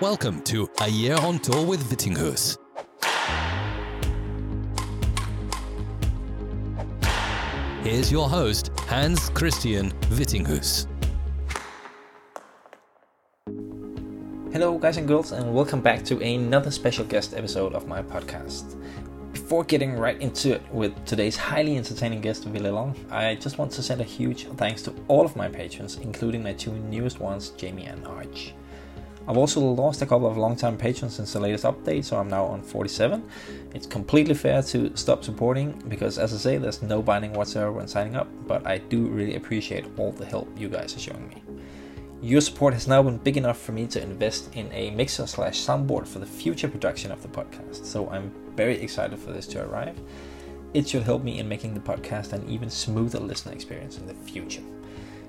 Welcome to A Year on Tour with Vittinghus. Here's your host, Hans Christian Vittinghus. Hello, guys and girls, and welcome back to another special guest episode of my podcast. Before getting right into it with today's highly entertaining guest, Ville Lång, I just want to send a huge thanks to all of my patrons, including my two newest ones, Jamie and Arch. I've also lost a couple of long-time patrons since the latest update, so I'm now on 47. It's completely fair to stop supporting because, as I say, there's no binding whatsoever when signing up, but I do really appreciate all the help you guys are showing me. Your support has now been big enough for me to invest in a mixer slash soundboard for the future production of the podcast, so I'm very excited for this to arrive. It should help me in making the podcast an even smoother listener experience in the future.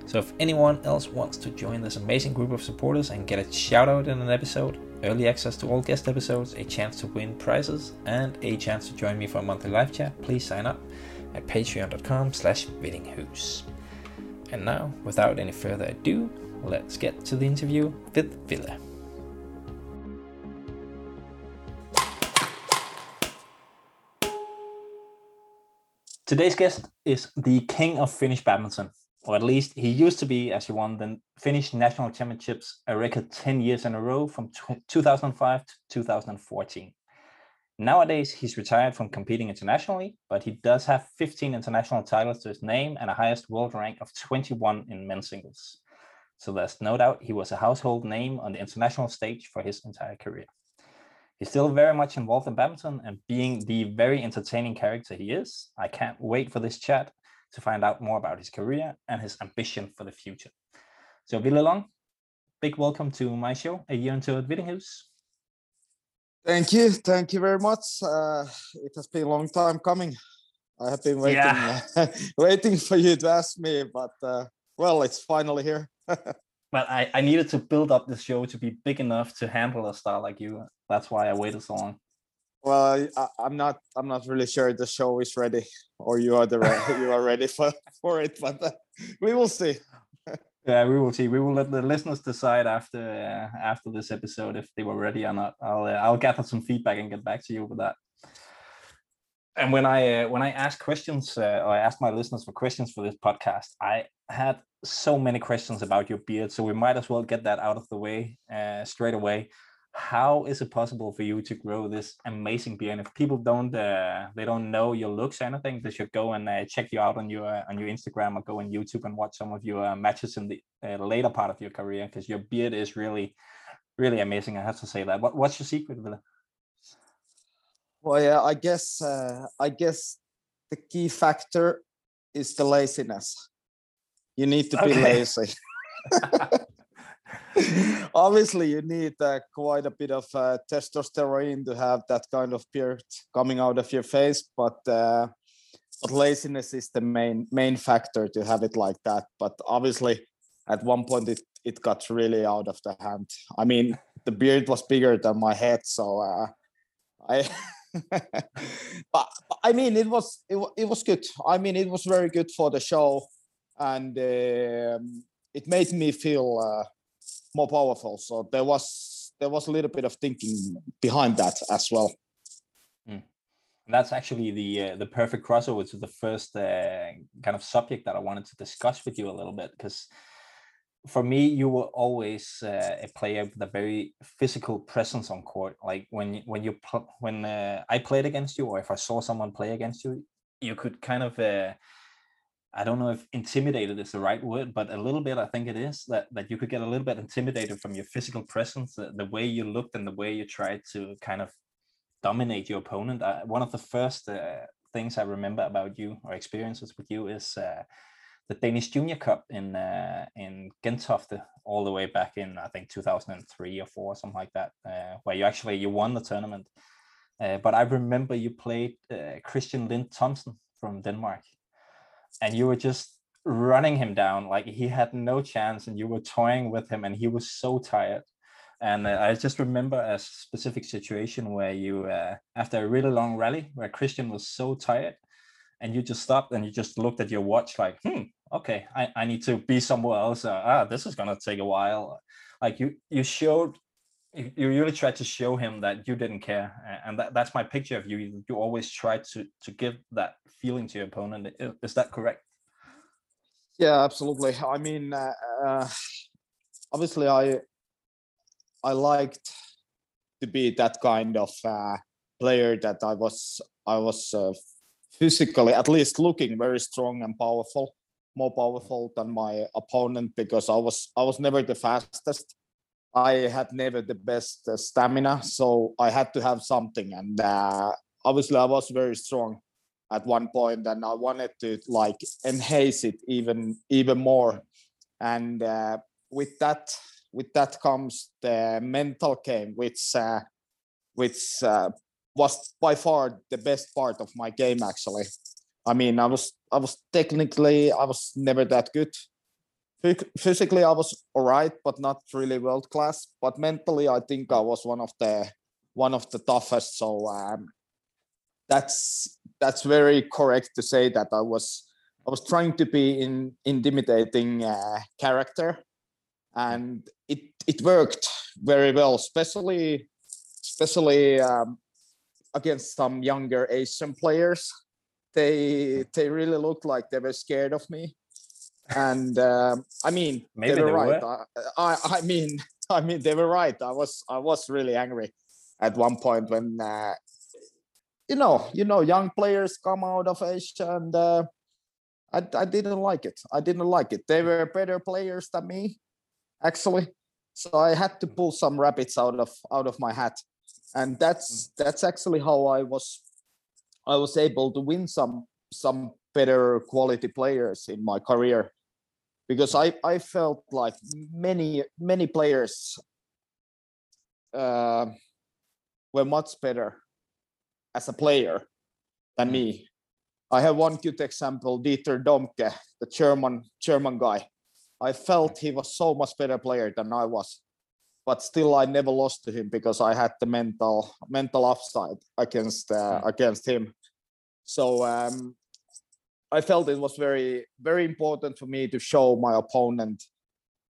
So if anyone else wants to join this amazing group of supporters and get a shout out in an episode, early access to all guest episodes, a chance to win prizes, and a chance to join me for a monthly live chat, please sign up at patreon.com slash vittinghus. And now, without any further ado, let's get to the interview with Ville. Today's guest is the king of Finnish badminton, or at least he used to be, as he won the Finnish national championships a record 10 years in a row from 2005 to 2014. Nowadays, he's retired from competing internationally, but he does have 15 international titles to his name and a highest world rank of 21 in men's singles. So there's no doubt he was a household name on the international stage for his entire career. He's still very much involved in badminton and being the very entertaining character he is, I can't wait for this chat to find out more about his career and his ambition for the future. So Ville Lång, big welcome to my show, A Year Into Vittinghus. Thank you, thank you very much. Uh, it has been a long time coming. I have been waiting, yeah. waiting for you to ask me, but uh, well, it's finally here. but I, I needed to build up the show to be big enough to handle a star like you. That's why I waited so long. Well, I, am not. I'm not really sure the show is ready, or you are the you are ready for for it. But uh, we will see. yeah, we will see. We will let the listeners decide after uh, after this episode if they were ready or not. I'll uh, I'll gather some feedback and get back to you with that. And when I uh, when I ask questions uh, I ask my listeners for questions for this podcast, I had so many questions about your beard, so we might as well get that out of the way uh, straight away how is it possible for you to grow this amazing beard? And if people don't uh, they don't know your looks or anything, they should go and uh, check you out on your uh, on your Instagram or go on YouTube and watch some of your uh, matches in the uh, later part of your career because your beard is really really amazing. I have to say that. What what's your secret, Ville? Well, yeah, I guess uh, I guess the key factor is the laziness. You need to be okay. lazy. obviously you need uh, quite a bit of uh, testosterone to have that kind of beard coming out of your face but uh, but laziness is the main main factor to have it like that. But obviously at one point it it got really out of the hand. I mean the beard was bigger than my head so uh, i but, i mean it was it, it was good. I mean it was very good for the show and um, it made me feel uh, more powerful. So there was there was a little bit of thinking behind that as well. Mm. That's actually the uh, the perfect crossover to the first uh, kind of subject that I wanted to discuss with you a little bit because for me you were always uh, a player with a very physical presence on court like when when you when uh, i played against you or if i saw someone play against you you could kind of uh, I don't know if intimidated is the right word, but a little bit, I think it is that that you could get a little bit intimidated from your physical presence, the, the way you looked and the way you tried to kind of dominate your opponent. Uh, one of the first uh, things I remember about you or experiences with you is uh, the Danish Junior Cup in uh, in Gentofte, all the way back in I think 2003 or four, something like that, uh, where you actually you won the tournament. Uh, but I remember you played Christian Lind Thomsen from Denmark and you were just running him down like he had no chance and you were toying with him and he was so tired. And uh, i just remember a specific situation where you uh, after a really long rally where christian was so tired and you just stopped and you just looked at your watch like hmm okay i, I need to be somewhere else. Uh, ah this is gonna take a while. Like you you showed you really tried to show him that you didn't care, and that, that's my picture of you. You always try to to give that feeling to your opponent. Is that correct? Yeah, absolutely. I mean, uh, uh, obviously, I I liked to be that kind of uh, player that I was I was uh, physically at least looking very strong and powerful, more powerful than my opponent because I was I was never the fastest. I had never the best uh, stamina, so I had to have something. And uh, obviously, I was very strong at one point, and I wanted to like enhance it even even more. And uh, with that, with that comes the mental game, which uh, which uh, was by far the best part of my game. Actually, I mean, I was I was technically I was never that good physically I was all right, but not really world class. But mentally, I think I was one of the one of the toughest. So um, that's that's very correct to say that I was I was trying to be in intimidating uh, character, and it it worked very well, especially especially um, against some younger Asian players. They they really looked like they were scared of me and um, I mean Maybe they were they right. Were. I, I mean I mean they were right. I was I was really angry at one point when uh, you know you know young players come out of Asia and uh, I I didn't like it. I didn't like it. They were better players than me actually. So I had to pull some rabbits out of out of my hat, and that's that's actually how I was I was able to win some some better quality players in my career because I, I felt like many many players uh, were much better as a player than me. Mm. I have one good example, Dieter Domke, the German German guy. I felt he was so much better player than I was, but still I never lost to him because I had the mental mental upside against uh, mm. against him. So um, I felt it was very, very important for me to show my opponent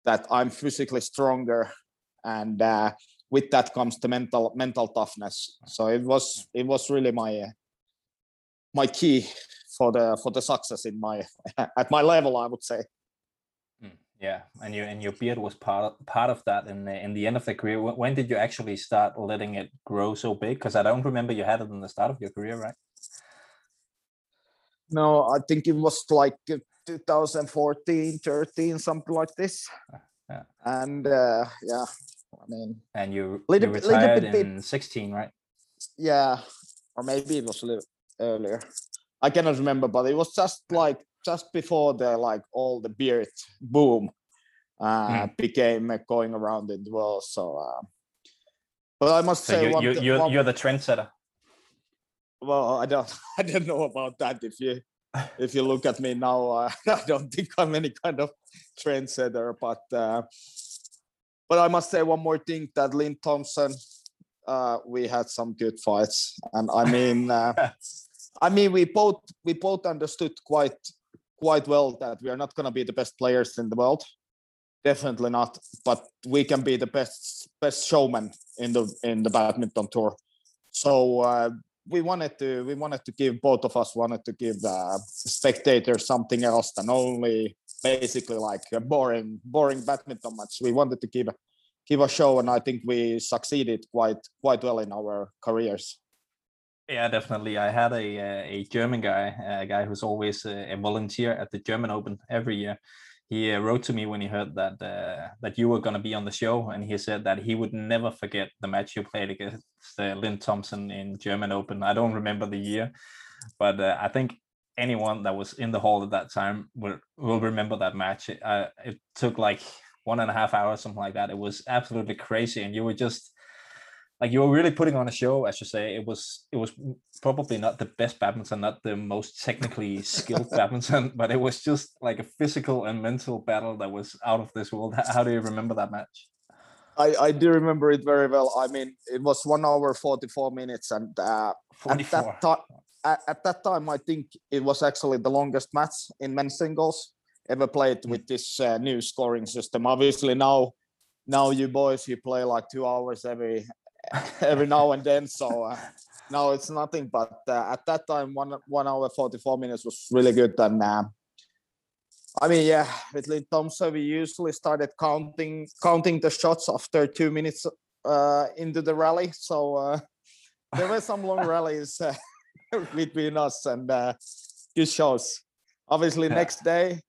that I'm physically stronger, and uh, with that comes the mental mental toughness. So it was it was really my my key for the for the success in my at my level, I would say. Hmm, yeah, and your and your beard was part of, part of that in the in the end of the career. When did you actually start letting it grow so big? Because I don't remember you had it in the start of your career, right? No, I think it was like uh, 2014, 13, something like this. Yeah. And uh, yeah, I mean, and you, little, you retired little bit, in 16, right? Yeah, or maybe it was a little earlier. I cannot remember, but it was just like just before the like all the beard boom uh, mm. became uh, going around in the world. So, uh, but I must so say, you, you, you're, one, you're the trendsetter well i don't i don't know about that. If you if you look at me now uh, i don't think i'm any kind of trendsetter but uh, but i must say one more thing that lind thomsen uh, we had some good fights. And i mean uh, i mean we both we both understood quite quite well that we are not going to be the best players in the world. Definitely not but we can be the best best showman in the in the badminton tour. So uh, we wanted to we wanted to give both of us wanted to give the spectators something else than only basically like a boring boring badminton match. We wanted to give give a show, and I think we succeeded quite quite well in our careers. Yeah, definitely. I had a a German guy, a guy who's always a volunteer at the German Open every year, he uh, wrote to me when he heard that uh, that you were going to be on the show, and he said that he would never forget the match you played against uh, Lind Thomsen in German Open. I don't remember the year, but uh, I think anyone that was in the hall at that time will will remember that match. It, uh, it took like one and a half hours, something like that. It was absolutely crazy, and you were just like you were really putting on a show, as you say. It was it was probably not the best badminton, not the most technically skilled badminton, but it was just like a physical and mental battle that was out of this world. How do you remember that match? I, I do remember it very well. I mean, it was one hour forty four minutes, and uh, at that time, at, at, that time, I think it was actually the longest match in men's singles ever played mm. with this uh, new scoring system. Obviously, now now you boys you play like two hours every every now and then. So uh, now it's nothing. But uh, at that time, one one hour forty four minutes was really good. And uh, I mean, yeah, with Lind Thomsen, we usually started counting counting the shots after two minutes uh, into the rally. So uh, there were some long rallies uh, between us and uh, good shows. Obviously, next day.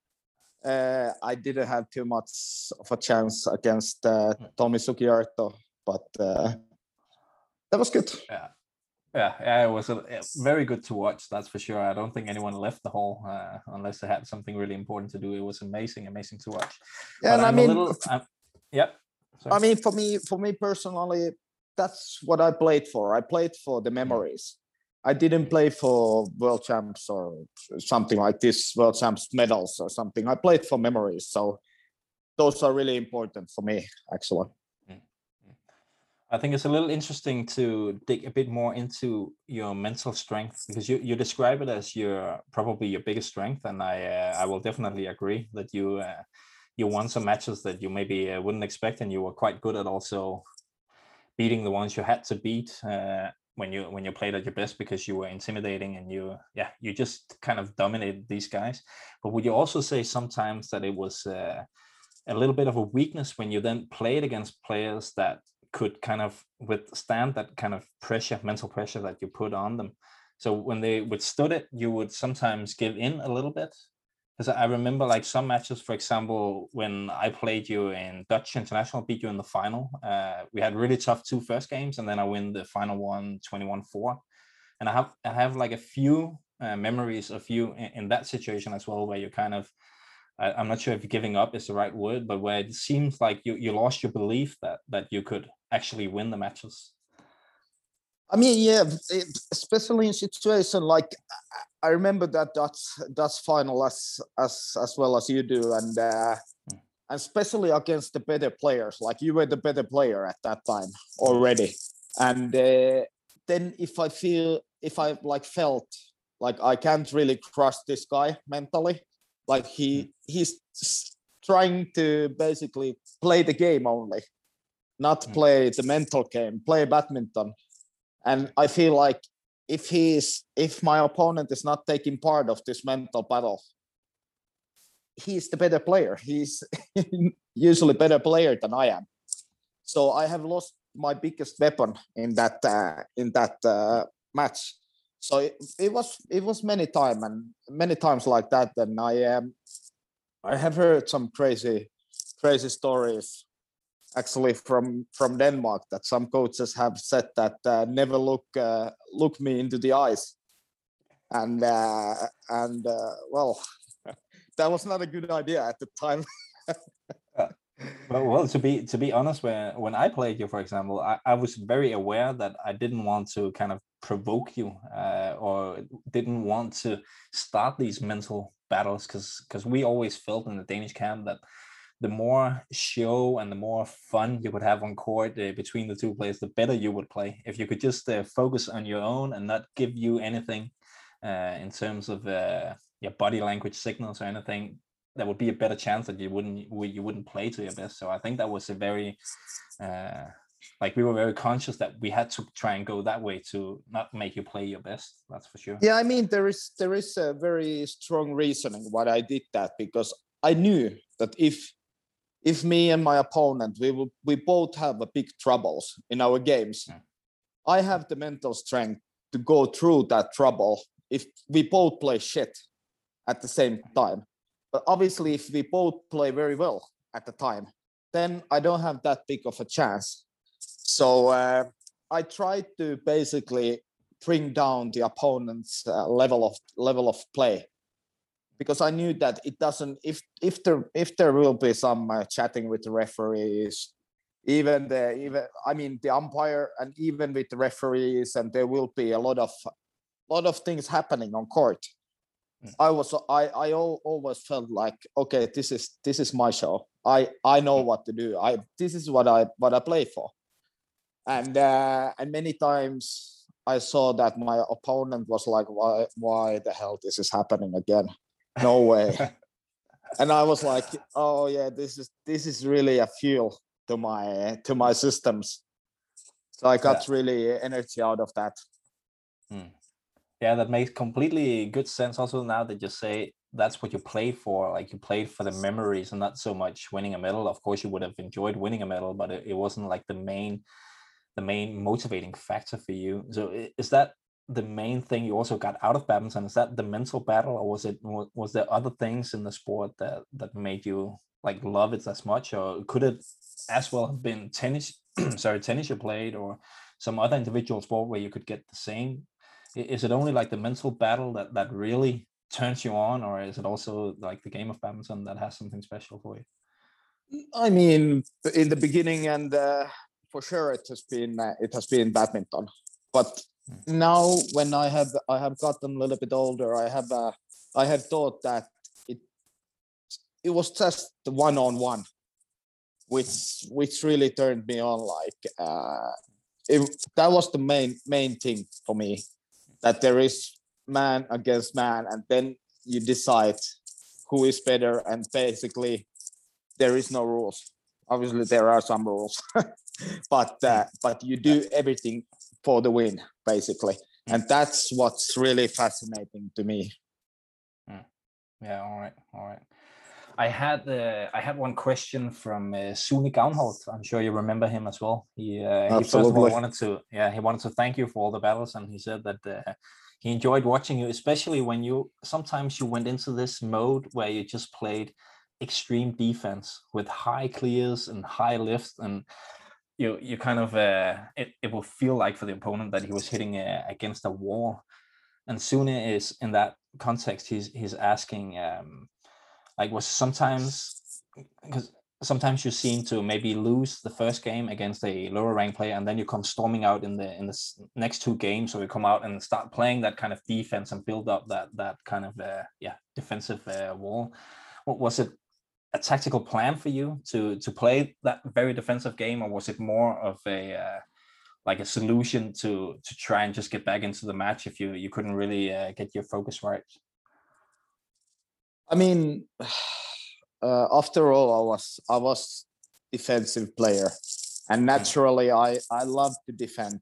Uh, I didn't have too much of a chance against uh, Tommy Sugiarto, but uh, that was good. Yeah, yeah, it was a, very good to watch. That's for sure. I don't think anyone left the hall uh, unless they had something really important to do. It was amazing, amazing to watch. Yeah, and I mean, little, yep. I mean, for me, for me personally, that's what I played for. I played for the memories. I didn't play for world champs or something like this, world champs medals or something. I played for memories. So those are really important for me, actually. I think it's a little interesting to dig a bit more into your mental strength because you, you describe it as your probably your biggest strength, and I uh, I will definitely agree that you uh, you won some matches that you maybe uh, wouldn't expect, and you were quite good at also beating the ones you had to beat uh, when you when you played at your best because you were intimidating and you yeah you just kind of dominated these guys. But would you also say sometimes that it was uh, a little bit of a weakness when you then played against players that could kind of withstand that kind of pressure, mental pressure that you put on them. So when they withstood it, you would sometimes give in a little bit. Because I remember like some matches, for example, when I played you in Dutch International, beat you in the final. Uh, we had really tough two first games, and then I win the final one 21-4. And I have I have like a few uh, memories of you in, in that situation as well, where you kind of I, I'm not sure if giving up is the right word, but where it seems like you, you lost your belief that that you could actually win the matches. I mean, yeah, it, especially in situation like I- remember that that's that's final as as as well as you do, and uh, Mm. and especially against the better players. Like you were the better player at that time already, and uh, then if I feel if I like felt like I can't really crush this guy mentally, like he he's trying to basically play the game only, not Mm. play the mental game, play badminton. And i feel like if he's if my opponent is not taking part of this mental battle he's the better player. He's usually better player than i am. So i have lost my biggest weapon in that uh, in that uh, match. So it, it was it was many time and many times like that. And i um i have heard some crazy crazy stories actually from from Denmark that some coaches have said that uh, never look uh, look me into the eyes, and uh, and uh, well, that was not a good idea at the time. Well, well, to be to be honest, when when I played you, for example, I, I was very aware that I didn't want to kind of provoke you uh, or didn't want to start these mental battles because because we always felt in the Danish camp that the more show and the more fun you could have on court uh, between the two players, the better you would play. If you could just uh, focus on your own and not give you anything uh, in terms of uh, your body language signals or anything, there would be a better chance that you wouldn't you wouldn't play to your best. So I think that was a very uh, like we were very conscious that we had to try and go that way to not make you play your best. That's for sure. Yeah, I mean there is there is a very strong reasoning why I did that because I knew that if if me and my opponent we will we both have a big troubles in our games, Yeah. I have the mental strength to go through that trouble if we both play shit at the same time. But obviously, if we both play very well at the time, then I don't have that big of a chance. So uh, I try to basically bring down the opponent's uh, level of level of play because I knew that it doesn't if if there if there will be some uh, chatting with the referees even the even I mean the umpire and even with the referees and there will be a lot of lot of things happening on court. Mm. I was I I always felt like okay this is this is my show. I I know what to do. I this is what I what I play for. And uh, and many times I saw that my opponent was like, why why the hell this is happening again? No way. and I was like, oh yeah, this is this is really a fuel to my to my systems. So I got really energy out of that. Hmm. Yeah, that makes completely good sense. Also, now that you say that's what you play for, like you played for the memories and not so much winning a medal. Of course, you would have enjoyed winning a medal, but it, it wasn't like the main the main motivating factor for you. So is that the main thing you also got out of badminton? Is that the mental battle, or was it was there other things in the sport that that made you like love it as much, or could it as well have been tennis? sorry, tennis you played, or some other individual sport where you could get the same? Is it only like the mental battle that that really turns you on, or is it also like the game of badminton that has something special for you? I mean, in the beginning and uh, for sure it has been uh, it has been badminton but. Now when i have i have gotten a little bit older i have uh, i have thought that it it was just the one on one which which really turned me on like uh it, that was the main main thing for me that there is man against man and then you decide who is better and basically there is no rules. Obviously there are some rules but uh, but you do everything for the win basically and that's what's really fascinating to me hmm. yeah all right all right I had uh, I had one question from uh, Sune Gavnholt. I'm sure you remember him as well. He, uh, he first of all wanted to yeah he wanted to thank you for all the battles and he said that uh, he enjoyed watching you, especially when you sometimes you went into this mode where you just played extreme defense with high clears and high lifts and you you kind of uh, it, it will feel like for the opponent that he was hitting uh, against a wall. And Sune is in that context he's he's asking um like was sometimes because sometimes you seem to maybe lose the first game against a lower ranked player and then you come storming out in the in the next two games or you come out and start playing that kind of defense and build up that that kind of uh, yeah defensive uh, wall. What was it a tactical plan for you to to play that very defensive game, or was it more of a uh, like a solution to to try and just get back into the match if you you couldn't really uh, get your focus right? I mean, uh, after all, I was I was defensive player, and hmm. naturally, I I love to defend.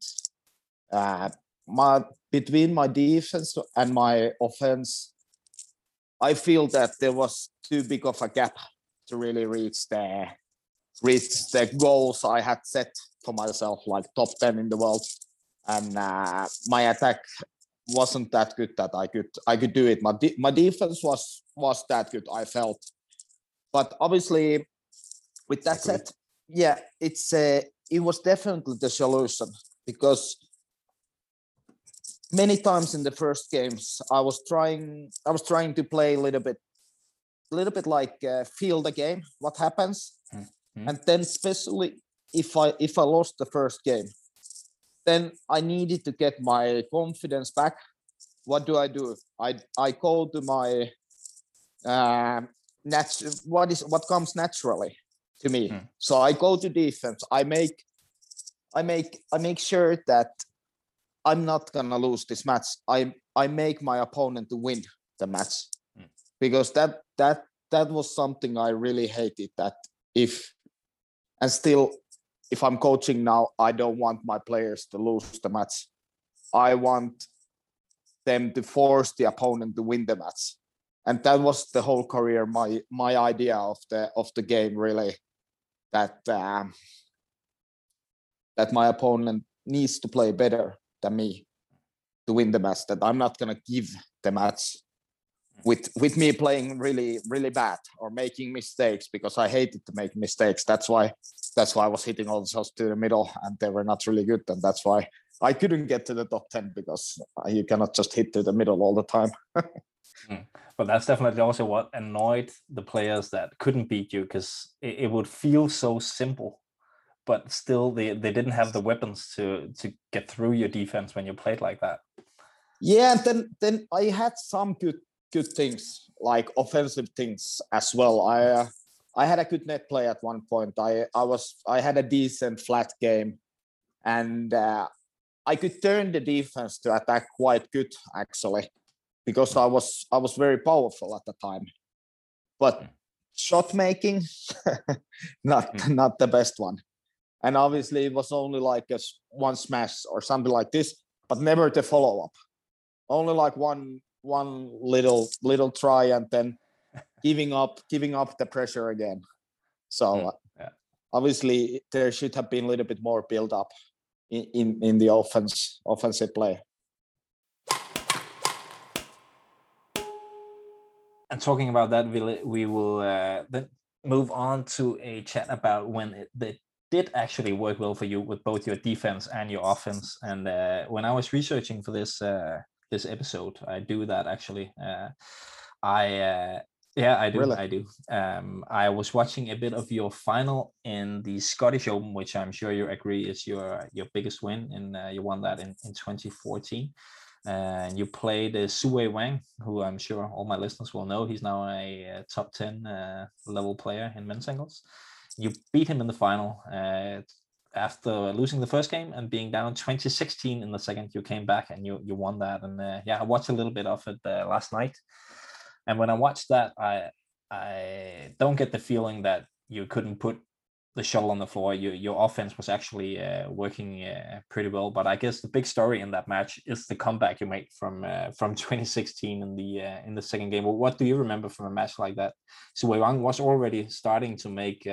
Uh, my between my defense and my offense, I feel that there was too big of a gap to really reach the reach the goals I had set for myself, like top 10 in the world. And uh, my attack wasn't that good that I could I could do it. My de- my defense was was that good, I felt. But obviously, with that said, yeah, it's uh, it was definitely the solution because many times in the first games I was trying I was trying to play a little bit a little bit like uh, feel the game, what happens, mm-hmm. and then especially if I if I lost the first game, then I needed to get my confidence back. What do I do? I I go to my uh, nat- what is what comes naturally to me. Mm. So I go to defense. I make I make I make sure that I'm not gonna lose this match. I I make my opponent to win the match mm. because that that that was something I really hated. That if and still, if I'm coaching now, I don't want my players to lose the match. I want them to force the opponent to win the match, and that was the whole career. My my idea of the of the game really that um, that my opponent needs to play better than me to win the match. That I'm not gonna give the match with with me playing really really bad or making mistakes because I hated to make mistakes. That's why that's why I was hitting all the shots to the middle and they were not really good. And that's why I couldn't get to the top 10 because you cannot just hit to the middle all the time. mm. But that's definitely also what annoyed the players that couldn't beat you because it, it would feel so simple but still they, they didn't have the weapons to to get through your defense when you played like that. Yeah, and then then I had some good good things like offensive things as well. I uh, I had a good net play at one point. I I was I had a decent flat game, and uh, I could turn the defense to attack quite good actually, because I was I was very powerful at the time. But shot making, not Mm. not the best one. And obviously, it was only like a one smash or something like this, but never the follow up. Only like one one little little try and then giving up giving up the pressure again. So Mm, uh, yeah. obviously, there should have been a little bit more build up in, in in the offense offensive play. And talking about that, we we will uh, then move on to a chat about when it, it did actually work well for you with both your defense and your offense. And uh, when I was researching for this uh, this episode, I do that actually. Uh, I uh, yeah, I do. Really? I do. Um, I was watching a bit of your final in the Scottish Open, which I'm sure you agree is your your biggest win, and uh, you won that in in 2014 and you played uh, Sue Wang, who I'm sure all my listeners will know. He's now a, uh top 10 uh, level player in men's singles. You beat him in the final uh, after losing the first game and being down 2016 in the second. You came back and you you won that. And uh, yeah, I watched a little bit of it uh, last night. And when I watched that, I I don't get the feeling that you couldn't put the shuttle on the floor. Your your offense was actually uh, working uh, pretty well. But I guess the big story in that match is the comeback you made from uh, from 2016 in the uh, in the second game. Well, what do you remember from a match like that? So Wang was already starting to make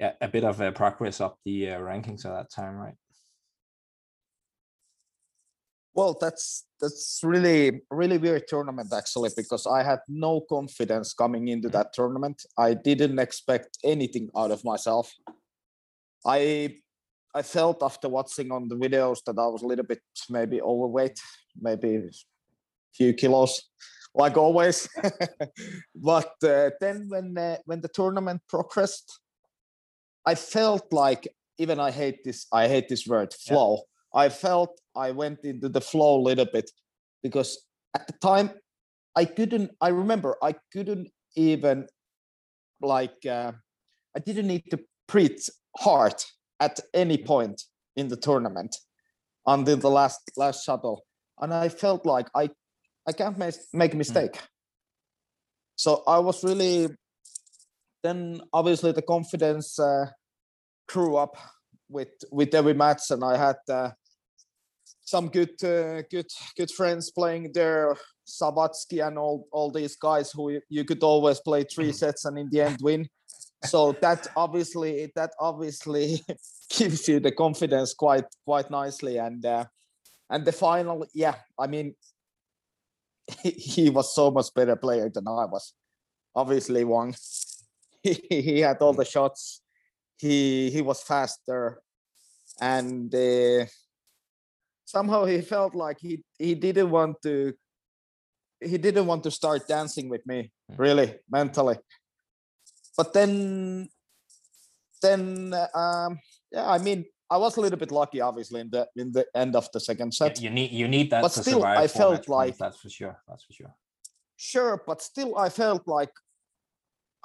a bit of a progress up the uh, rankings at that time, right? Well, that's that's really really weird tournament actually because I had no confidence coming into that tournament. I didn't expect anything out of myself. I I felt after watching on the videos that I was a little bit maybe overweight, maybe a few kilos, like always. but uh, then when uh, when the tournament progressed, I felt like even I hate this I hate this word Yeah. flow. I felt I went into the flow a little bit because at the time I couldn't. I remember I couldn't even like uh, I didn't need to preach hard at any point in the tournament until the last last shuttle, and I felt like I I can't make make a mistake. So I was really then obviously the confidence uh, grew up with with every match, and I had uh, some good uh, good good friends playing there, Sabatsky and all all these guys who you, could always play three sets and in the end win. So that obviously that obviously gives you the confidence quite quite nicely, and uh, and the final, yeah, I mean. He, he was so much better player than I was. Obviously, Wang. He, he had all the shots he he was faster and uh, somehow he felt like he he didn't want to he didn't want to start dancing with me Mm. really mentally but then then uh, um yeah i mean i was a little bit lucky obviously in the in the end of the second Yeah, set you need you need that But still. I felt points, like- that's for sure. That's for sure. sure but still i felt like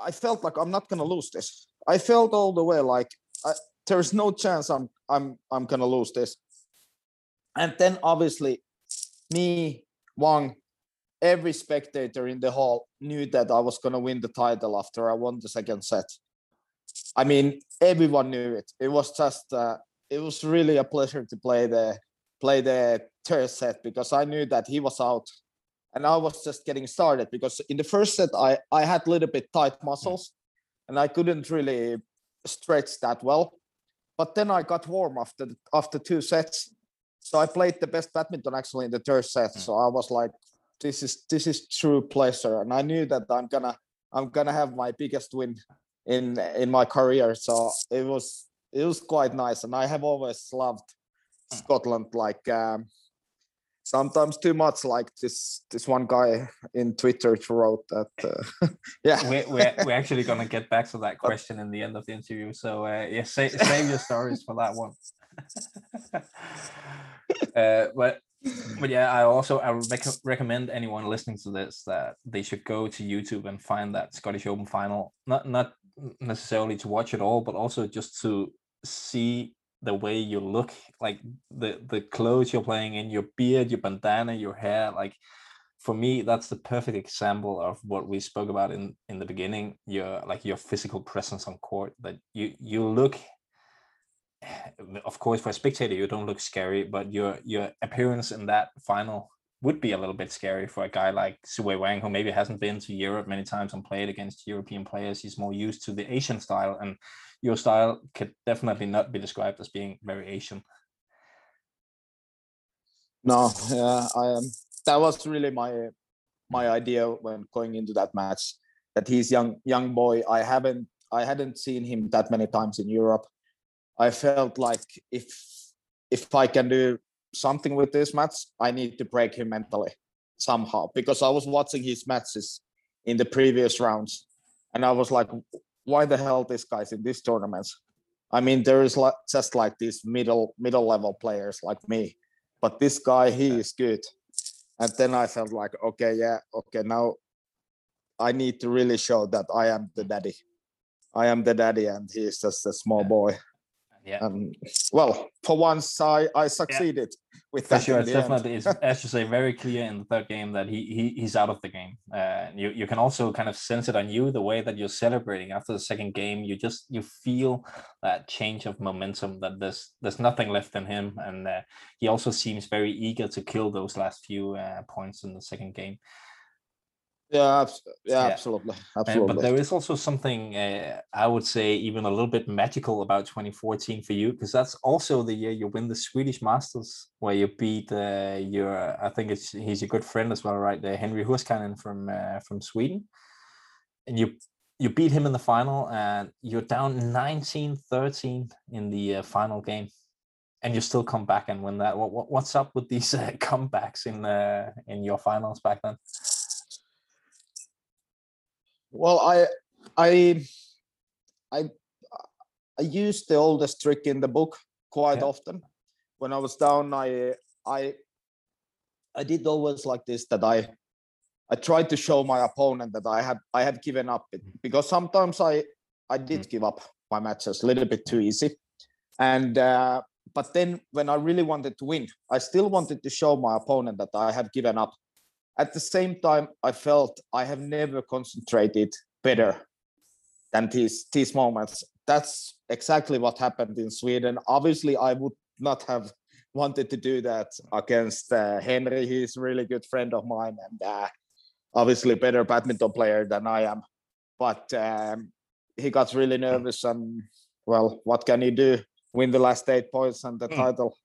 i felt like i'm not gonna lose this. I felt all the way like I, there's no chance i'm i'm i'm gonna lose this. And then obviously me wang every spectator in the hall knew that i was gonna win the title after i won the second set. I mean everyone knew it. It was just uh, it was really a pleasure to play the play the third set because i knew that he was out and I was just getting started because in the first set I I had a little bit tight muscles and I couldn't really stretch that well. But then I got warm after the- after two sets, so I played the best badminton actually in the third set. Mm. So I was like, this is this is true pleasure, and I knew that I'm gonna I'm gonna have my biggest win in in my career. So it was it was quite nice, and I have always loved Mm. Scotland like. Um, sometimes too much like this this one guy in twitter wrote that uh, yeah we're, we're, we're actually going to get back to that question in the end of the interview. So uh, yeah, save, save your stories for that one. uh, but but yeah, I also I rec- recommend anyone listening to this that they should go to YouTube and find that Scottish Open final. Not not necessarily to watch it all, but also just to see the way you look, like the the clothes you're playing in, your beard, your bandana, your hair, like for me, that's the perfect example of what we spoke about in in the beginning. Your like your physical presence on court. That you you look. Of course, for a spectator, you don't look scary, but your your appearance in that final would be a little bit scary for a guy like Sui Wang, who maybe hasn't been to Europe many times and played against European players. He's more used to the Asian style, and your style could definitely not be described as being very Asian. No, yeah, I am. That was really my my idea when going into that match. That he's young young boy. I haven't I hadn't seen him that many times in Europe. I felt like if if I can do something with this match, I need to break him mentally somehow because I was watching his matches in the previous rounds and I was like, why the hell this guy's in these tournaments? I mean, there is like just like these middle middle level players like me, but this guy he is good. And then I felt like, okay, yeah, okay, now I need to really show that I am the daddy. I am the daddy, and he is just a small boy. Yeah. Um, well, for once, I I succeeded with For that. sure, it's definitely, it's, as you say, very clear in the third game that he, he he's out of the game. Uh, you you can also kind of sense it on you the way that you're celebrating after the second game. You just you feel that change of momentum that there's there's nothing left in him, and uh, he also seems very eager to kill those last few uh, points in the second game. Yeah, yeah, absolutely, Uh, absolutely. but there is also something uh, I would say even a little bit magical about 2014 for you because that's also the year you win the Swedish Masters where you beat uh, your I think it's he's a good friend as well, right? Uh, Henri Hurskainen from uh, from Sweden, and you you beat him in the final and you're down 19-13 in the uh, final game. And you still come back and win that. What, what what's up with these uh, comebacks in uh, in your finals back then? Well, I, I, I, I used the oldest trick in the book quite Yeah. often. When I was down, I, I, I did always like this that I, I tried to show my opponent that I had I had given up it because sometimes I I did give up my matches a little bit too easy, and uh, but then when I really wanted to win, I still wanted to show my opponent that I had given up. At the same time, I felt I have never concentrated better than these these moments. That's exactly what happened in Sweden. Obviously, I would not have wanted to do that against uh, Henri. He's a really good friend of mine and uh, obviously better badminton player than I am. But um, he got really nervous and well, what can he do? Win the last eight points and the Mm. title.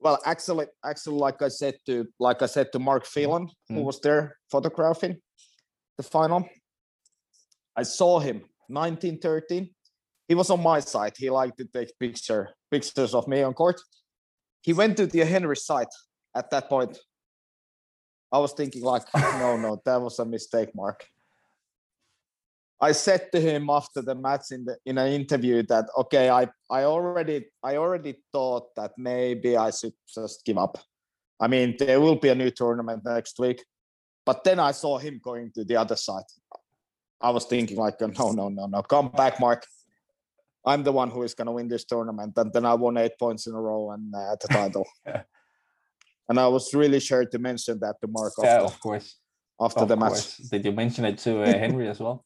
Well, actually, actually, like I said to like I said to Mark Phelan, who Mm. was there photographing the final. I saw him 1913. He was on my side. He liked to take picture pictures of me on court. He went to the Henri side at that point. I was thinking like, no, no, that was a mistake, Mark. I said to him after the match in the in an interview that okay, I I already I already thought that maybe I should just give up. I mean, there will be a new tournament next week, but then I saw him going to the other side. I was thinking like, no, no, no, no, come back, Mark. I'm the one who is going to win this tournament, and then I won eight points in a row and uh, the title. and I was really sure to mention that to Mark Yeah, after, of course. after Of the match. Did you mention it to uh, Henri as well?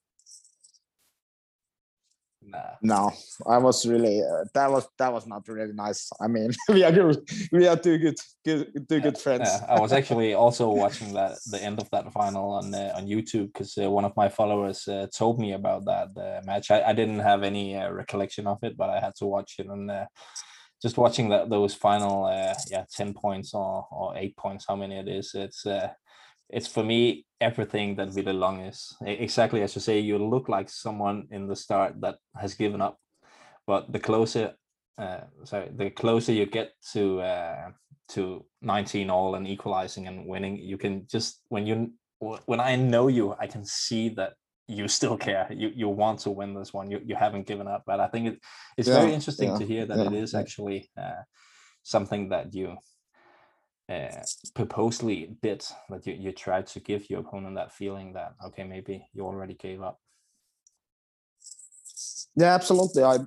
Nah. No, I was really uh, that was that was not really nice. I mean, we are good, we are two good, good two good friends. Yeah, I was actually also watching that the end of that final on uh, on YouTube because uh, one of my followers uh, told me about that uh, match. I, I didn't have any uh, recollection of it, but I had to watch it and uh, just watching that those final uh, yeah ten points or or eight points, how many it is. It's uh, it's for me everything that Ville Lång is. Exactly as you say, you look like someone in the start that has given up, but the closer, uh, sorry, the closer you get to uh, to 19 all and equalizing and winning, you can just when you when I know you, I can see that you still care. You you want to win this one. You you haven't given up. But I think it, it's very interesting yeah, to hear that it yeah, is yeah. actually uh, something that you uh, purposely did that you, you tried to give your opponent that feeling that okay maybe you already gave up Yeah, absolutely. I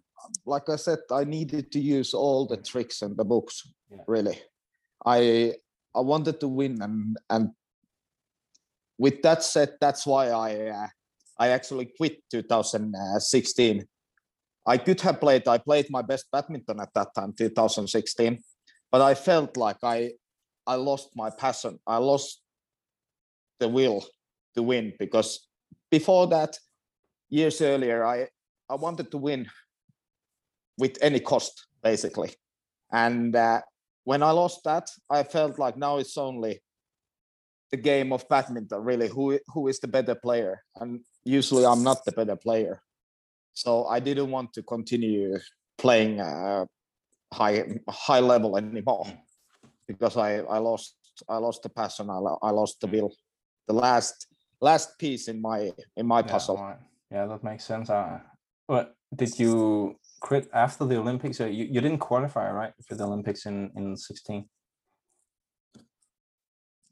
like I said, I needed to use all the tricks in the books. Yeah. Really, I I wanted to win, and and with that said, that's why I uh, I actually quit 2016. I could have played. I played my best badminton at that time, 2016, but I felt like I I lost my passion. I lost the will to win because before that, years earlier, I I wanted to win with any cost, basically. And uh, when I lost that, I felt like now it's only the game of badminton, really. Who who is the better player? And usually, I'm not the better player, so I didn't want to continue playing uh, high high level anymore because I I lost I lost the passion. I, I lost the will. The last last piece in my in my puzzle. Yeah, right. yeah that makes sense. Uh, but did you quit after the Olympics? You, you didn't qualify, right, for the Olympics in in sixteen?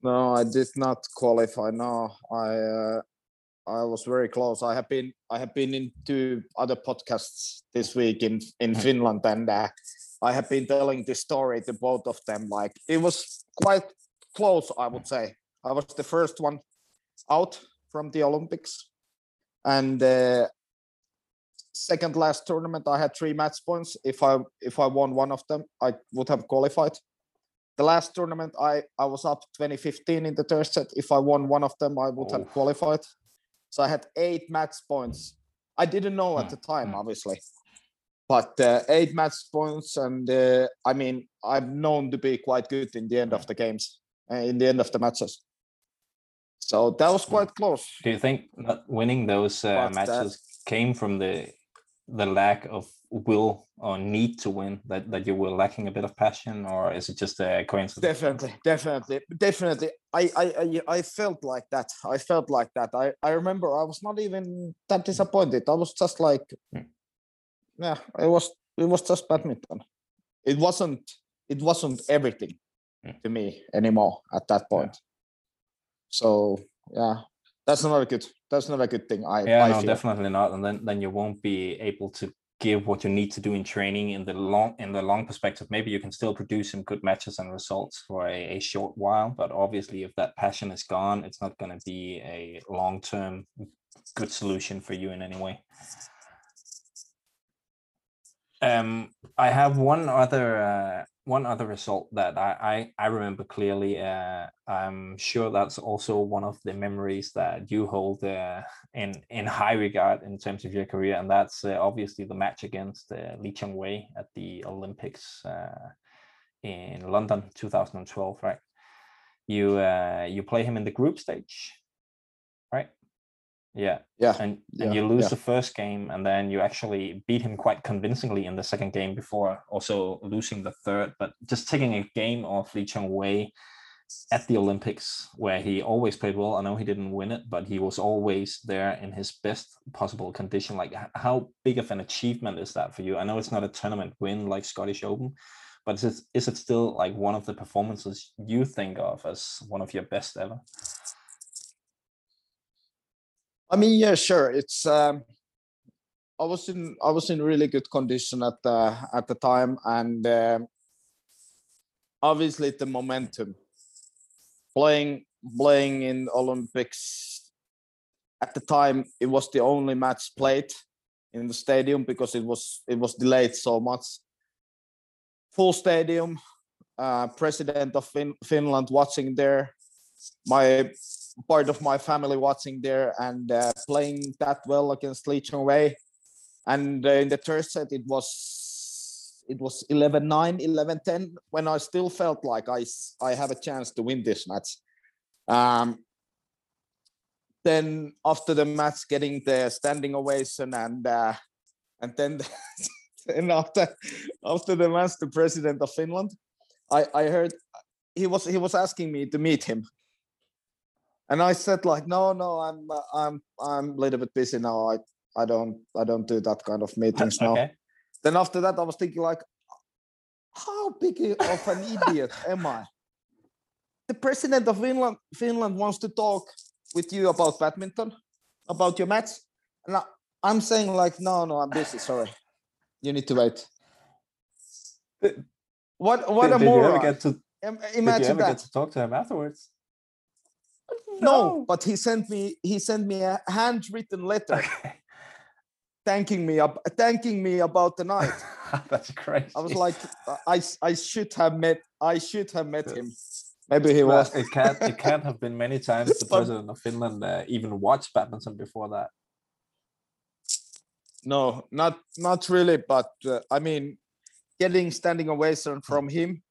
No, I did not qualify. No, I uh, I was very close. I have been I have been in two other podcasts this week in in mm. Finland, and uh, I have been telling this story to both of them. Like it was quite close, I would say. I was the first one out from the Olympics, and uh, second last tournament I had three match points. If I if I won one of them, I would have qualified. The last tournament I I was up 2015 in the third set. If I won one of them, I would oh. have qualified. So I had eight match points. I didn't know at the time, hmm. obviously, but uh, eight match points, and uh, I mean I'm known to be quite good in the end of the games, uh, in the end of the matches. So that was quite close. Do you think that winning those uh, matches came from the the lack of will or need to win that, that you were lacking a bit of passion or is it just a coincidence definitely definitely definitely I, I i felt like that i felt like that i i remember i was not even that disappointed i was just like mm. Yeah it was it was just badminton it wasn't it wasn't everything mm. to me anymore at that point yeah. so yeah that's not a good that's not a good thing i yeah I no feel. definitely not and then then you won't be able to give what you need to do in training in the long in the long perspective maybe you can still produce some good matches and results for a, a short while but obviously if that passion is gone it's not going to be a long-term good solution for you in any way um i have one other uh, one other result that I, I, I remember clearly, uh, I'm sure that's also one of the memories that you hold uh, in in high regard in terms of your career, and that's uh, obviously the match against uh, Lee Chong Wei at the Olympics uh, in London 2012, right? You you play him in the group stage? Yeah. Yeah. And yeah. and you lose yeah. the first game and then you actually beat him quite convincingly in the second game before also losing the third. But just taking a game off Lee Chong Wei at the Olympics where he always played well. I know he didn't win it, but he was always there in his best possible condition. Like how big of an achievement is that for you? I know it's not a tournament win like Scottish Open, but is it, is it still like one of the performances you think of as one of your best ever? I mean, yeah, sure. It's um, I was in I was in really good condition at the at the time, and um, obviously the momentum playing playing in Olympics at the time it was the only match played in the stadium because it was it was delayed so much. Full stadium, uh, president of fin- Finland watching there. My part of my family watching there and uh, playing that well against Lee Chong Wei. And uh, in the third set, it was it was 11-9, 11-10 when I still felt like I I have a chance to win this match. Um, then after the match, getting the standing ovation and uh, and then and after after the match, the president of Finland, I I heard he was he was asking me to meet him and I said like, no, no, I'm uh, I'm I'm a little bit busy now. I I don't I don't do that kind of meetings now. Okay. Then after that, I was thinking like, how big of an idiot am I? The president of Finland Finland wants to talk with you about badminton, about your match, and I, I'm saying like, no, no, I'm busy. Sorry, you need to wait. What what did, a did moron! You ever get to, Imagine did you ever that. get to talk to him afterwards? No, but he sent me he sent me a handwritten letter Okay. thanking me up thanking me about the night. That's crazy. I was like, I I should have met I should have met him. Maybe he was. it can't it can't have been many times the president of Finland uh, even watched badminton before that. No, not not really. But uh, I mean, getting standing ovation from him,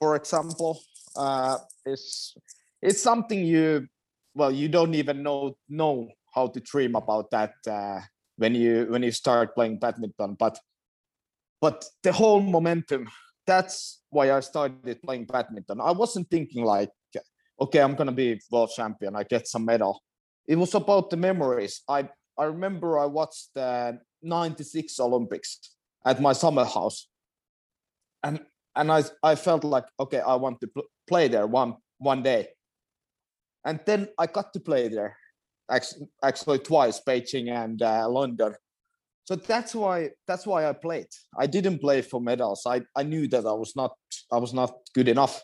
for example, uh, is it's something you well you don't even know know how to dream about that uh, when you when you start playing badminton. But but the whole momentum. That's why I started playing badminton. I wasn't thinking like, okay, I'm gonna be world champion. I get some medal. It was about the memories. I I remember I watched the 96 Olympics at my summer house. And and I I felt like okay, I want to pl- play there one one day. And then I got to play there actually, actually twice, Beijing and uh, London. So that's why that's why I played. I didn't play for medals. I, I knew that I was not I was not good enough.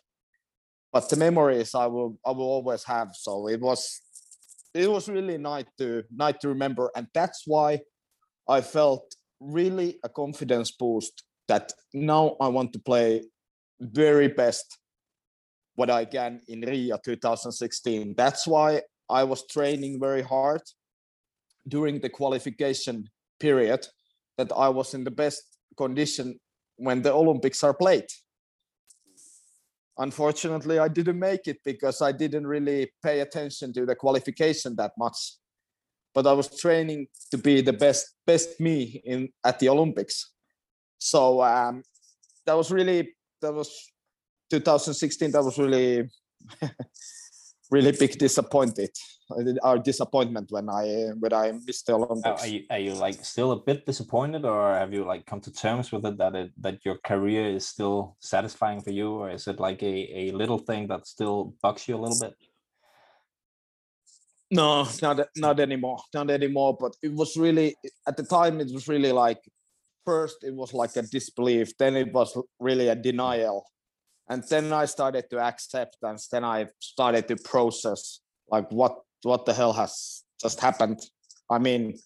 But the memories I will I will always have. So it was it was really nice to nice to remember and that's why i felt really a confidence boost that now i want to play very best what i can in rio 2016 that's why i was training very hard during the qualification period that i was in the best condition when the olympics are played. Unfortunately i didn't make it because i didn't really pay attention to the qualification that much. But i was training to be the best best me in at the olympics. So um that was really that was 2016 that was really really big disappointed our disappointment when i when i missed the Uh, olympics Are you are you like still a bit disappointed, or have you like come to terms with it that it that your career is still satisfying for you, or is it like a a little thing that still bugs you a little bit? No, not not anymore, not anymore. But it was really at the time. It was really like first it was like a disbelief, then it was really a denial, and then I started to accept, and then I started to process like what what the hell has just happened. I mean,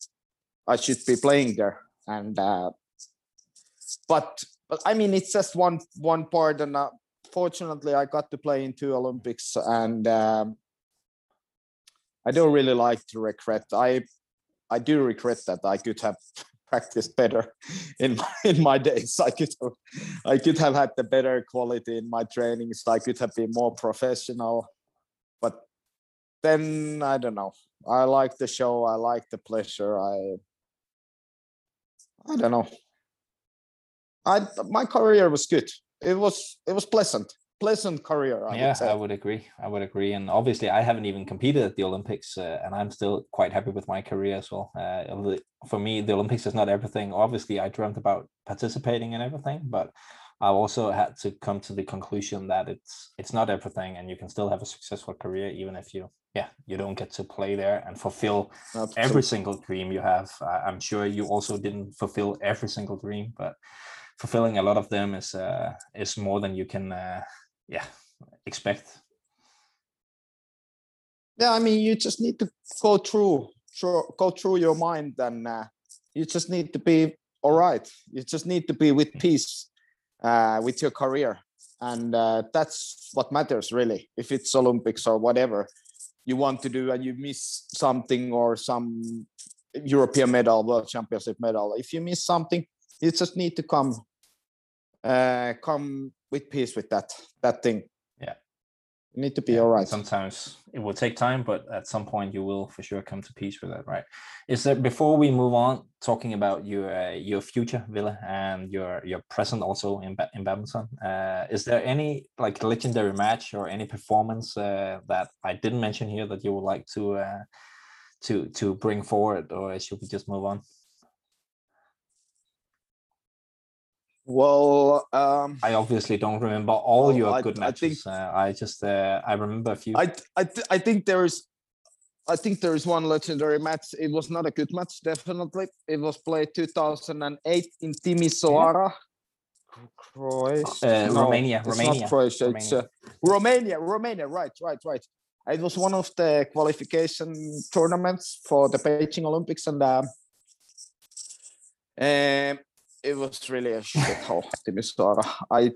I should be playing there, and uh, but but I mean it's just one one part, and uh, fortunately I got to play in two Olympics, and. Um, I don't really like to regret. I I do regret that I could have practiced better in my, in my days. I could have, I could have had the better quality in my trainings. I could have been more professional. But then I don't know. I like the show. I like the pleasure. I I don't know. I my career was good. It was it was pleasant pleasant career. I yeah, would say. I would agree. I would agree. And obviously, I haven't even competed at the Olympics, uh, and I'm still quite happy with my career as well. Uh, for me, the Olympics is not everything. Obviously, I dreamt about participating in everything, but I also had to come to the conclusion that it's it's not everything, and you can still have a successful career even if you yeah you don't get to play there and fulfill Absol- every single dream you have. I- I'm sure you also didn't fulfill every single dream, but fulfilling a lot of them is uh, is more than you can uh, yeah expect. yeah i mean you just need to go through go through your mind and uh, you just need to be all right. You just need to be with peace uh, with your career. And uh, that's what matters really. If it's olympics or whatever you want to do and you miss something or some european medal world championship medal if you miss something you just need to come uh, come with peace with that that thing Yeah. you need to be Yeah, all right Sometimes it will take time, but at some point you will for sure come to peace with that, right? Is there before we move on talking about your uh, your future, Ville, and your your present also in ba- in badminton? Uh, is there any like legendary match or any performance uh, that I didn't mention here that you would like to uh, to to bring forward, or should we just move on? Well um I obviously don't remember all Well, your I- good I think- matches. uh, I just uh, I remember a few. I I th- I think there is I think there is one legendary match. It was not a good match, definitely. It was played 2008 in Timisoara. Croatia. Uh, Romania, it's Romania, Not Croatia. It's Romania. uh, Romania. Romania. Right. Right. Right. it was one of the qualification tournaments for the Beijing Olympics, and uh, um, it was really a shithole, Timisoara. I,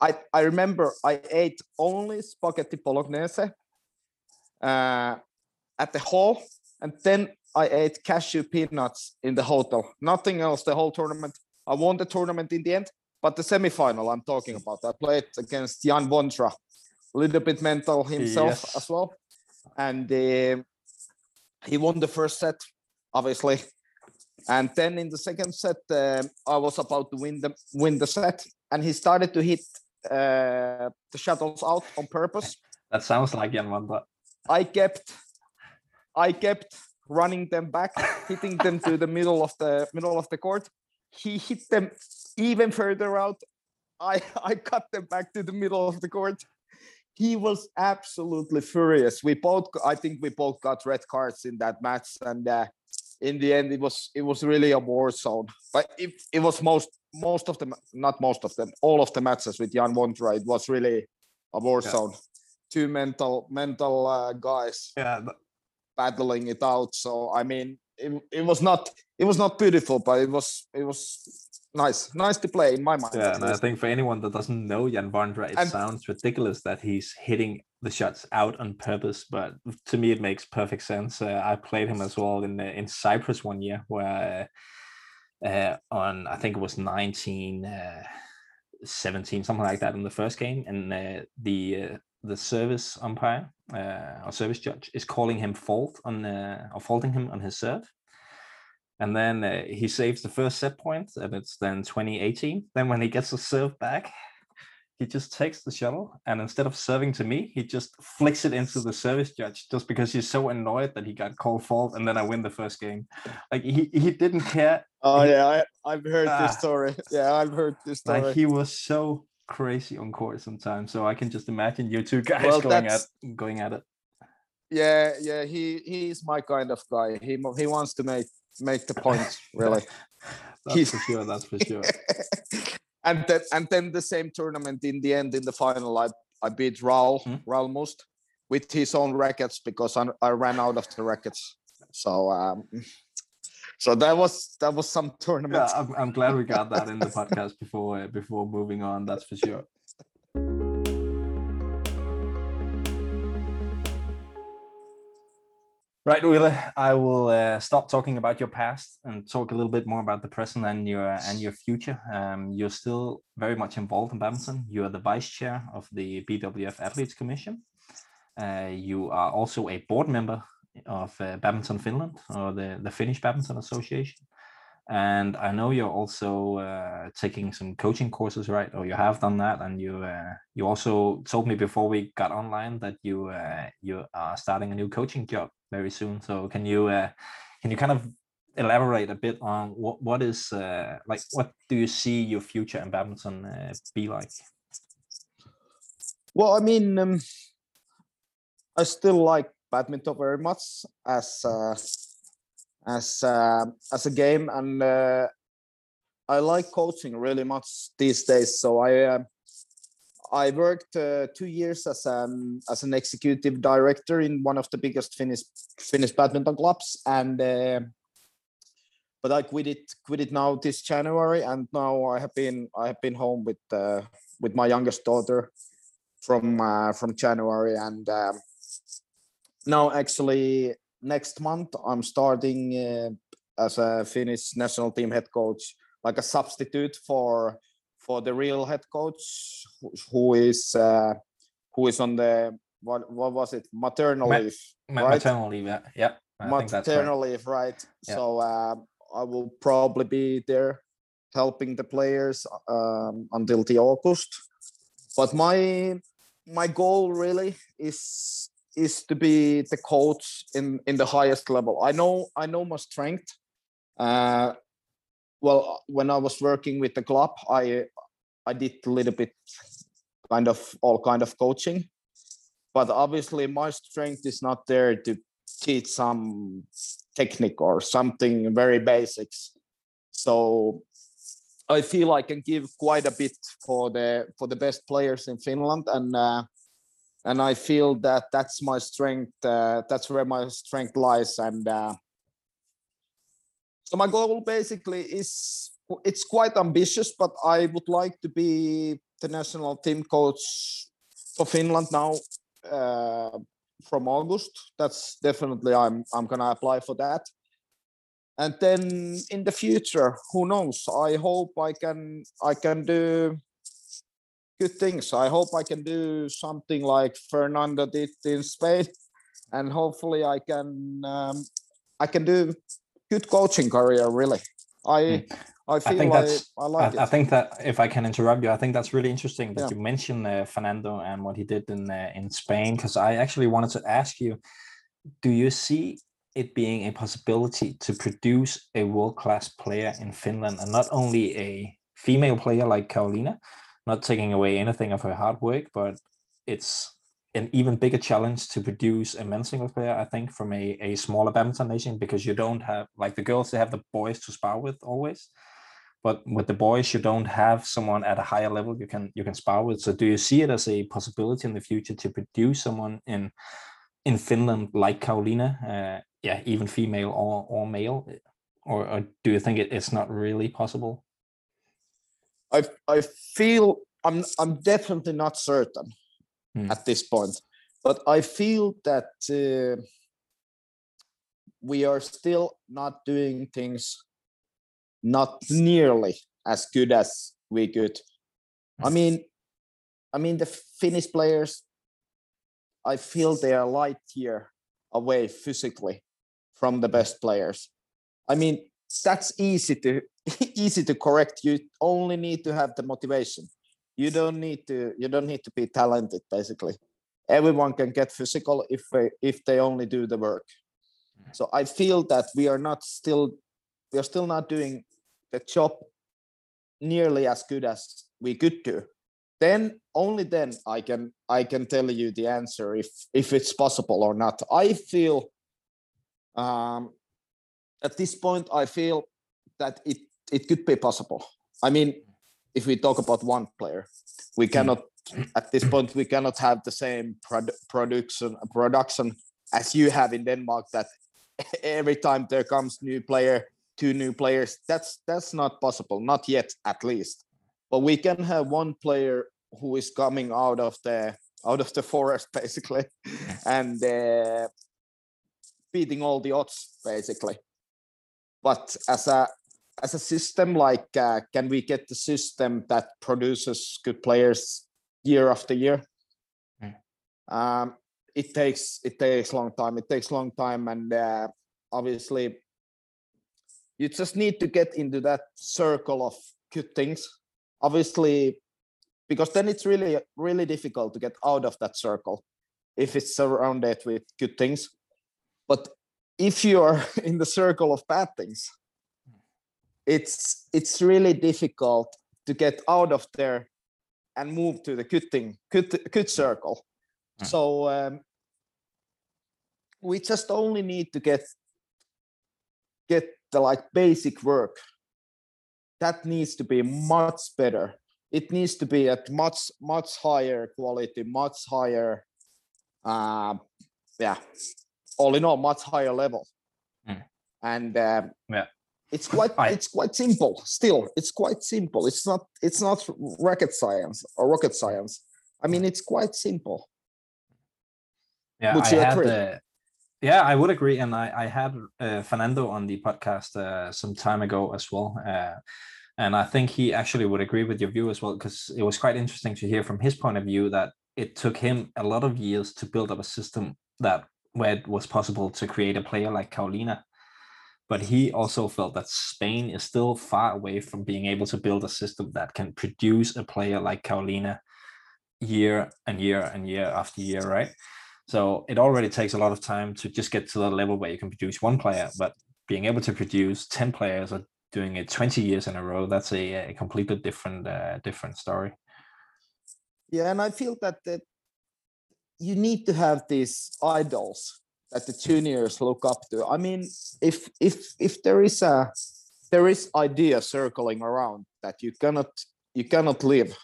I, I remember I ate only spaghetti bolognese uh, at the hall, and then I ate cashew peanuts in the hotel. Nothing else. The whole tournament. I won the tournament in the end, but the semifinal I'm talking about. I played against Jan Vondra, a little bit mental himself Yes. as well, and uh, he won the first set, obviously. And then in the second set, uh, I was about to win the win the set, and he started to hit uh, the shuttles out on purpose. That sounds like Jan Vondra. I kept I kept running them back, hitting them to the middle of the middle of the court. He hit them even further out. I I cut them back to the middle of the court. He was absolutely furious. We both I think we both got red cards in that match and uh, in the end it was it was really a war zone. But it, it was most most of them not most of them all of the matches with Jan Vondra it was really a war Yeah. zone. Two mental mental uh, guys Yeah, battling it out. So I mean, it, it was not it was not beautiful, but it was it was nice nice to play in my mind. Yeah, and I think for anyone that doesn't know Jan Vondra, it And- sounds ridiculous that he's hitting the shots out on purpose, but to me it makes perfect sense. Uh, I played him as well in uh, in Cyprus one year, where uh, on I think it was nineteen. Uh, 17 something like that in the first game and uh, the uh, the service umpire or service judge is calling him fault on or faulting him on his serve and then he saves the first set point and it's then 2018 then when he gets the serve back he just takes the shuttle and instead of serving to me he just flicks it into the service judge just because he's so annoyed that he got called fault and then i win the first game like he, he didn't care Oh yeah, I, I've heard Ah. this story. Yeah, I've heard this story. like he was so crazy on court sometimes so i can just imagine you two guys Well, going at going at it yeah, yeah, he he's my kind of guy. He he wants to make make the points really. that's He's- for sure that's for sure and then and then the same tournament in the end in the final, I I beat Raul Hmm. Raul Must with his own rackets because I, I ran out of the rackets. So um, so that was that was some tournament. yeah I'm, I'm glad we got that in the podcast before uh, before moving on that's for sure Right, Ville. I will uh, stop talking about your past and talk a little bit more about the present and your and your future. Um, you're still very much involved in badminton. You are the vice chair of the BWF Athletes Commission. Uh, you are also a board member of uh, Badminton Finland or the the Finnish Badminton Association. And I know you're also uh, taking some coaching courses, right? Or you have done that, and you uh, you also told me before we got online that you uh, you are starting a new coaching job very soon. So can you uh, can you kind of elaborate a bit on what what is uh, like what do you see your future in badminton uh, be like? Well, I mean, um, I still like badminton very much as as uh, as a game, and uh, I like coaching really much these days. So I uh, I worked uh, two years as an as an executive director in one of the biggest Finnish Finnish badminton clubs, and uh, but I quit it quit it now this January, and now I have been I have been home with uh, with my youngest daughter from from January, and um, now actually next month I'm starting uh, as a Finnish national team head coach, like a substitute for for the real head coach who, is uh, who is on the what what was it maternal Ma- leave Ma- right? Maternal leave, yeah, yeah. I think right. maternal leave, right? So um, I will probably be there helping the players um, until the August. But my my goal really is is to be the coach in in the highest level. I know I know my strength. Uh, well, when I was working with the club, I I did a little bit kind of all kind of coaching, but obviously my strength is not there to teach some technique or something very basics. So I feel I can give quite a bit for the for the best players in Finland, and uh, and I feel that that's my strength. Uh, that's where my strength lies, and uh, so my goal basically is it's quite ambitious, but I would like to be the national team coach for Finland now uh, from August. That's definitely I'm I'm gonna apply for that. And then in the future, who knows? I hope I can I can do good things. I hope I can do something like Fernando did in Spain, and hopefully I can um, I can do good coaching career. Really, I Mm. I feel I think like. I like I, I think that if I can interrupt you, I think that's really interesting that Yeah. you mentioned uh, Fernando and what he did in uh, in Spain. Because I actually wanted to ask you, do you see it being a possibility to produce a world class player in Finland, and not only a female player like Carolina, not taking away anything of her hard work, but it's an even bigger challenge to produce a men's single player, I think, from a, a smaller badminton nation because you don't have like the girls they have the boys to spar with always but with the boys you don't have someone at a higher level you can you can spar with. So do you see it as a possibility in the future to produce someone in in finland like Carolina, uh, yeah even female or or male? Or, or do you think it, it's not really possible I I feel I'm I'm definitely not certain Hmm. at this point, but I feel that uh, we are still not doing things not nearly as good as we could. I mean, I mean the Finnish players. I feel they are light year away physically from the best players. I mean, that's easy to easy to correct. You only need to have the motivation. You don't need to you don't need to be talented basically. Everyone can get physical if they, if they only do the work. So I feel that we are not still we are still not doing the job nearly as good as we could do. Then only then I can I can tell you the answer if if it's possible or not. I feel um, at this point I feel that it it could be possible. I mean, if we talk about one player, we cannot at this point we cannot have the same prod- production production as you have in Denmark. That every time there comes new player, two new players, that's that's not possible, not yet at least. But we can have one player who is coming out of the out of the forest basically, and uh, beating all the odds basically. But as a as a system, like uh, can we get the system that produces good players year after year? Mm. Um, it takes it takes long time. It takes long time, and uh, obviously, you just need to get into that circle of good things. Obviously, because then it's really really difficult to get out of that circle if it's surrounded with good things. But if you are in the circle of bad things, it's it's really difficult to get out of there and move to the good thing, good good circle. Mm. So um, we just only need to get get the like basic work. That needs to be much better. It needs to be at much much higher quality, much higher. Uh, yeah, all in all, much higher level. Mm. And um, Yeah. It's quite I- it's quite simple. Still, it's quite simple. It's not it's not rocket science or rocket science. I mean, it's quite simple. Yeah, Would I you had. agree? Uh, yeah, I would agree, and I I had uh, Fernando on the podcast uh, some time ago as well, uh, and I think he actually would agree with your view as well because it was quite interesting to hear from his point of view that it took him a lot of years to build up a system that where it was possible to create a player like Carolina. But he also felt that Spain is still far away from being able to build a system that can produce a player like Carolina year and year and year after year, right? So it already takes a lot of time to just get to the level where you can produce one player, but being able to produce 10 players or doing it 20 years in a row, that's a, a completely different uh, different story. Yeah, and I feel that that you need to have these idols that the juniors look up to. I mean, if if if there is a there is idea circling around that you cannot you cannot live,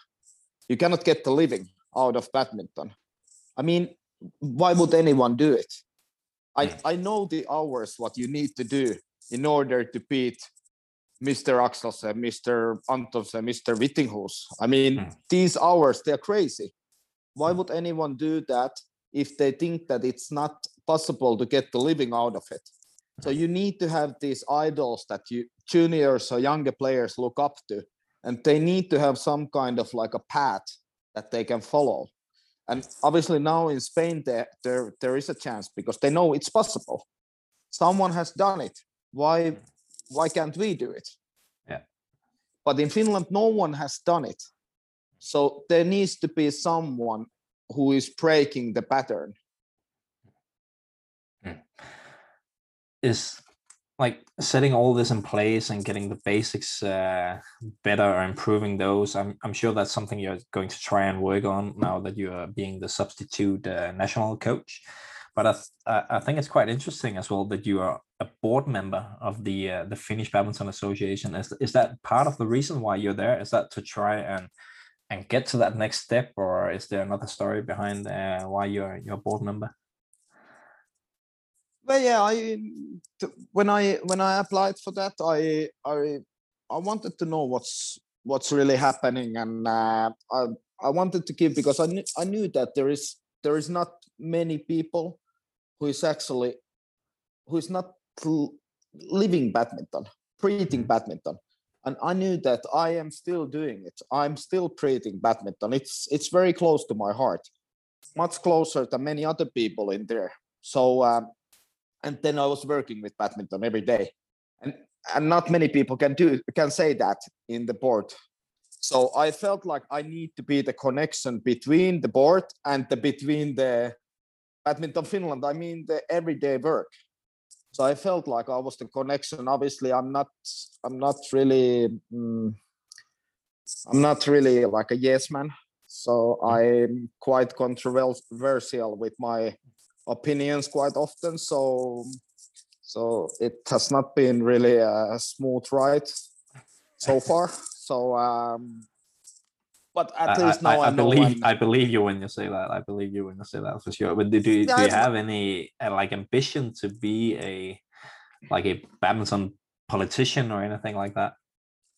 you cannot get the living out of badminton. I mean, why would anyone do it? I, Mm. I know the hours what you need to do in order to beat Mr. Axelsen, Mr. Antonsen, Mr. Vittinghus. I mean, Mm. these hours, they're crazy. Why would anyone do that if they think that it's not possible to get the living out of it? So you need to have these idols that you juniors or younger players look up to, and they need to have some kind of like a path that they can follow. And obviously now in Spain there there, there is a chance because they know it's possible. Someone has done it. Why hmm. why can't we do it? Yeah. But in Finland no one has done it. So there needs to be someone who is breaking the pattern. Is like setting all this in place and getting the basics uh, better or improving those I'm, I'm sure that's something you're going to try and work on now that you're being the substitute uh, national coach. But I, th- I I think it's quite interesting as well that you are a board member of the uh, the Finnish Badminton Association. Is, is that part of the reason why you're there? Is that to try and and get to that next step or is there another story behind uh, why you're you're a board member But yeah, I when I when I applied for that, I I I wanted to know what's what's really happening, and uh, I I wanted to give because I knew I knew that there is there is not many people who is actually who is not living badminton, breathing Mhm. badminton, and I knew that I am still doing it. I'm still breathing badminton. It's it's very close to my heart, much closer than many other people in there. So. Um, and then I was working with badminton every day, and and not many people can do can say that in the board. So I felt like I need to be the connection between the board and the between the badminton Finland. I mean the everyday work. So I felt like I was the connection. Obviously, I'm not. I'm not really. mm, I'm not really like a yes man. So I'm quite controversial with my opinions quite often so so it has not been really a smooth ride so far so um but at I- least now I, i, know believe I believe you when you say that. I believe you when you say that for sure. But do, do, Yeah, do you have any uh, like ambition to be a like a badminton politician or anything like that?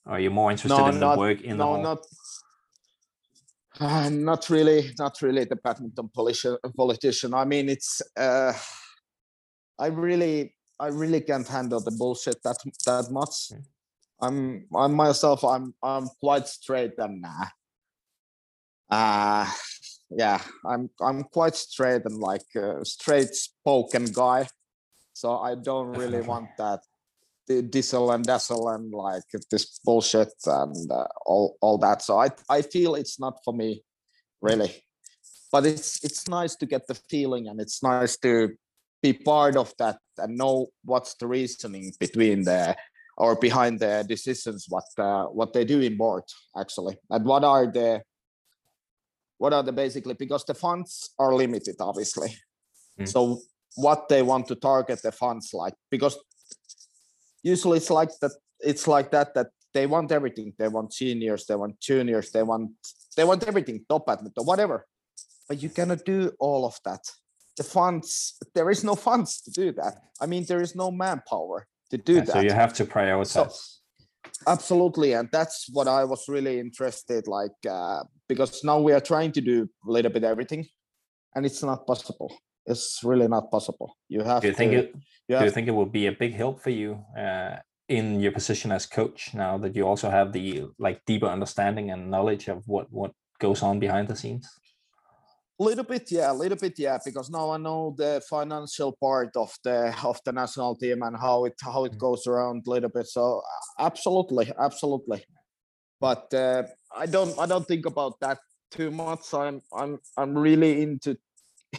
Or are you more interested No, in the work in the no not uh, not really not really the badminton politician politician. I mean it's uh i really i really can't handle the bullshit that that much. Mm. i'm i'm myself i'm i'm quite straight and uh, uh yeah i'm i'm quite straight and like a straight spoken guy. So i don't really want that diesel and dazzle and like this bullshit and uh, all all that. So i i feel it's not for me really. But it's it's nice to get the feeling and it's nice to be part of that and know what's the reasoning between the or behind the decisions what uh, what they do in board actually. And what are the what are the basically because the funds are limited obviously. Mm. so what they want to target the funds like because usually it's like that it's like that that they want everything. They want seniors they want juniors they want they want everything top badminton whatever. But you cannot do all of that. The funds there is no funds to do that. I mean there is no manpower to do Yeah, that. so you have to prioritize. absolutely and that's what i was really interested like uh, because now we are trying to do a little bit everything and it's not possible it's really not possible you have do you think it? you Do you think it will be a big help for you uh, in your position as coach now that you also have the like deeper understanding and knowledge of what what goes on behind the scenes? A little bit yeah a little bit yeah because now i know the financial part of the of the national team and how it how it Mm. goes around a little bit so absolutely absolutely but uh, i don't i don't think about that too much i'm i'm i'm really into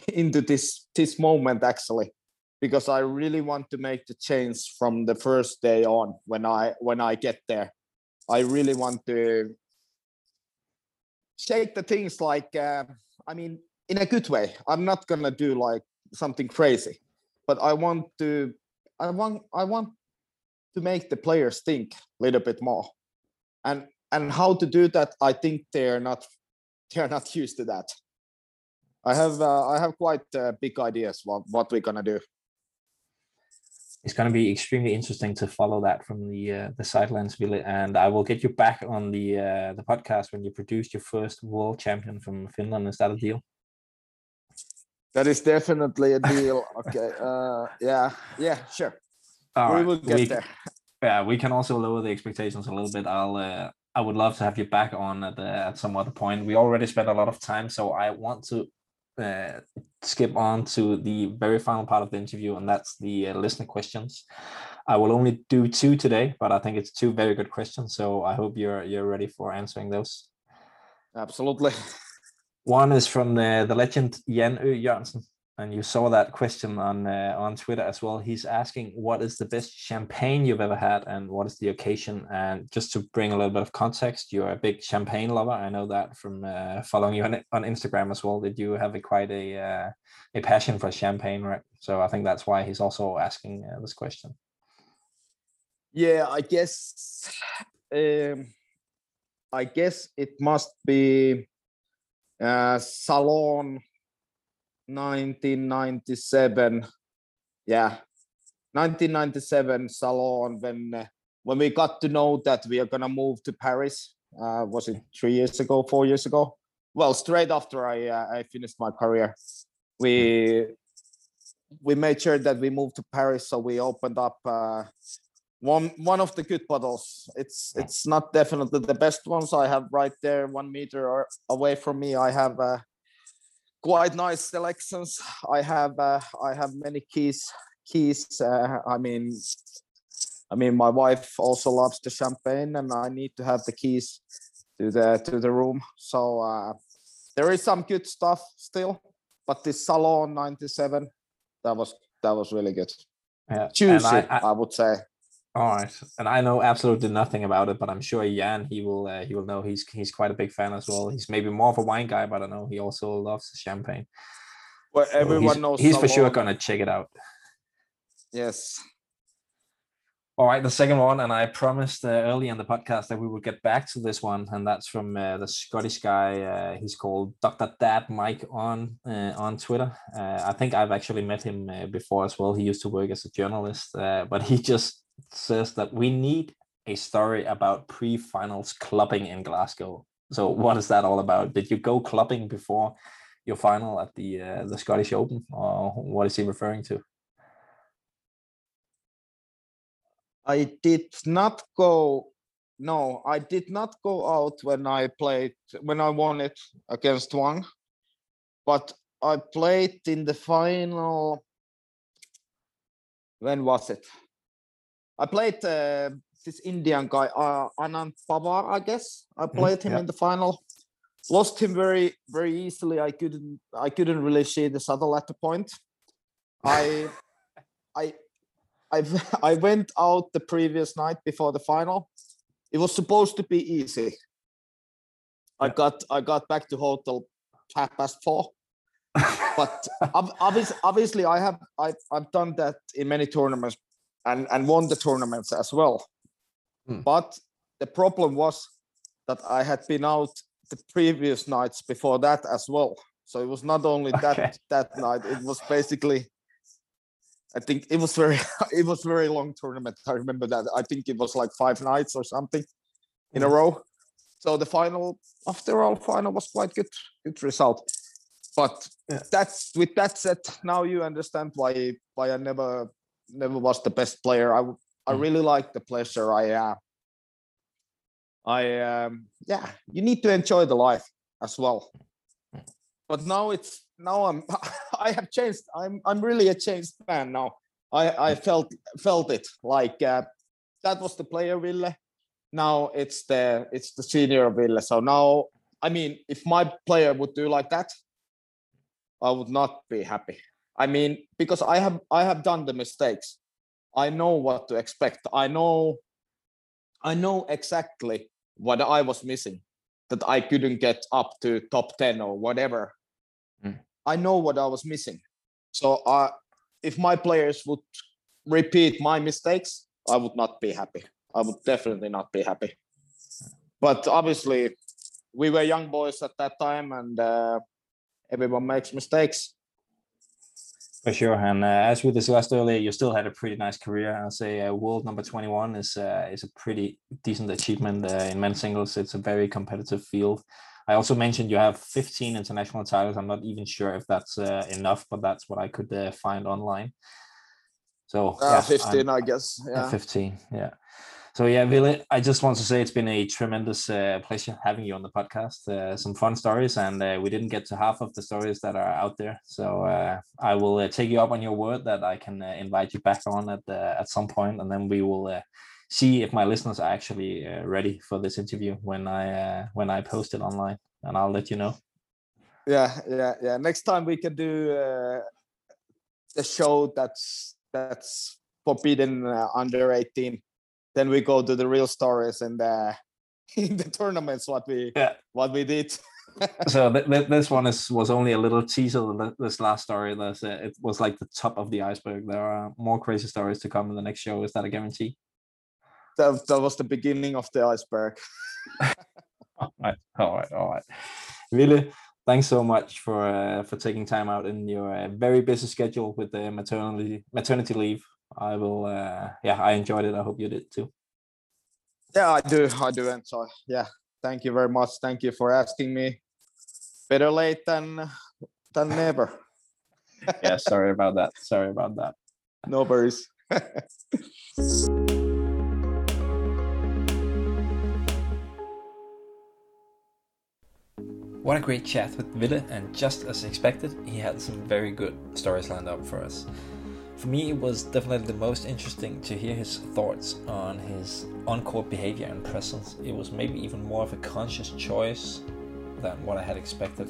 into this this moment actually because i really want to make the change from the first day on when i when i get there. I really want to shake the things like uh, i mean in a good way. I'm not gonna do like something crazy but i want to i want i want to make the players think a little bit more. And and how to do that i think they're not they're not used to that I have uh, I have quite uh, big ideas what what we're gonna do. It's going to be extremely interesting to follow that from the uh, the sidelines, Ville, and I will get you back on the uh, the podcast when you produced your first world champion from Finland. Is that a deal? That is definitely a deal. okay. Uh, yeah. Yeah. Sure. All we right. will get We- there. Yeah, we can also lower the expectations a little bit. I'll uh, I would love to have you back on at uh, at some other point. We already spent a lot of time, so I want to uh, skip on to the very final part of the interview, and that's the uh, listener questions. I will only do two today, but I think it's two very good questions. So I hope you're you're ready for answering those. Absolutely. One is from the, the legend Jan Jørgensen, and you saw that question on uh, on Twitter as well. He's asking, "What is the best champagne you've ever had, and what is the occasion?" And just to bring a little bit of context, you're a big champagne lover. I know that from uh, following you on, on Instagram as well. That you have a quite a uh, a passion for champagne, right? So I think that's why he's also asking uh, this question. Yeah, I guess um, I guess it must be uh, Salon 1997. Yeah, 1997 Salon when uh, when we got to know that we are gonna move to Paris. Uh, was it three years ago, four years ago? Well, straight after I uh, I finished my career, we we made sure that we moved to Paris. So we opened up uh, one one of the good bottles. It's it's not definitely the best ones. I have right there, one meter away from me. I have uh, quite nice selections. I have uh, I have many keys keys. Uh, I mean, I mean, my wife also loves the champagne, and I need to have the keys to the to the room. So uh, there is some good stuff still, but this Salon '97 that was that was really good. Yeah, Juicy, I- I, I- would say. All right, and I know absolutely nothing about it, but I'm sure Jan he will uh, he will know. He's he's quite a big fan as well. He's maybe more of a wine guy, but I know he also loves champagne. Well, So everyone he's, knows. he's for sure gonna check it out. Yes. All right, the second one, and I promised uh, early in the podcast that we would get back to this one, and that's from uh, the Scottish guy. Uh, he's called Dr. Dad Mike on uh, on Twitter. Uh, I think I've actually met him uh, before as well. He used to work as a journalist, uh, but he just says that we need a story about pre-finals clubbing in Glasgow. So, what is that all about? Did you go clubbing before your final at the uh, the Scottish Open, or what is he referring to? I did not go. No, I did not go out when I played when I won it against Wang, but I played in the final. When was it? I played uh, this Indian guy, uh, Anand Pawar, I guess. I played him yeah. in the final. Lost him very, very easily. I couldn't, I couldn't really see the shuttle at the point. I, I, I I went out the previous night before the final. It was supposed to be easy. I got I got back to hotel half past four. But obviously, obviously, I have I, I've done that in many tournaments and and won the tournaments as well. Hmm. But the problem was that I had been out the previous nights before that as well. So it was not only Okay. that that night. It was basically I think it was very it was very long tournament. I remember that. I think it was like five nights or something in a Mm. row. So the final, after all, final was quite good, good result. But Yeah. that's with that said, now you understand why why I never never was the best player. I Mm. really like the pleasure. I uh, I um, yeah, you need to enjoy the life as well. But now it's now I'm I have changed. I'm I'm really a changed man now. I I felt felt it like uh, that was the player Ville. Now it's the it's the senior Ville. So now I mean, if my player would do like that, I would not be happy. I mean, because I have I have done the mistakes. I know what to expect. I know I know exactly what I was missing that I couldn't get up to top 10 or whatever. Mm. I know what I was missing. So uh, if my players would repeat my mistakes, I would not be happy. I would definitely not be happy. But obviously, we were young boys at that time, and uh, everyone makes mistakes. For sure, and uh, as we discussed earlier, you still had a pretty nice career. I'll say uh, world number twenty one is uh, is a pretty decent achievement uh, in men's singles. It's a very competitive field. I also mentioned you have fifteen international titles. I'm not even sure if that's uh, enough, but that's what I could uh, find online. So yeah, fifteen, I'm, I guess. Yeah, fifteen. Yeah. So yeah, Ville, I just want to say it's been a tremendous uh, pleasure having you on the podcast. Uh, some fun stories, and uh, we didn't get to half of the stories that are out there. So uh, I will uh, take you up on your word that I can uh, invite you back on at at some point, and then we will see if my listeners are actually ready for this interview when I when I post it online, and I'll let you know. Yeah, yeah, yeah. Next time we can do a show that's that's forbidden under eighteen then we go to the real stories and uh, in the tournaments what we yeah. what we did. so th- th- this one is was only a little teaser. This last story, this, uh, it was like the top of the iceberg. There are more crazy stories to come in the next show. Is that a guarantee? That, that was the beginning of the iceberg. all right, all right, all right. Really, thanks so much for uh, for taking time out in your uh, very busy schedule with the maternity maternity leave. I will. Uh, yeah, I enjoyed it. I hope you did too. Yeah, I do. I do enjoy. Yeah, thank you very much. Thank you for asking me. Better late than than never. yeah, sorry about that. Sorry about that. No worries. What a great chat with Ville, and just as expected, he had some very good stories lined up for us. For me, it was definitely the most interesting to hear his thoughts on his on court behavior and presence. It was maybe even more of a conscious choice than what I had expected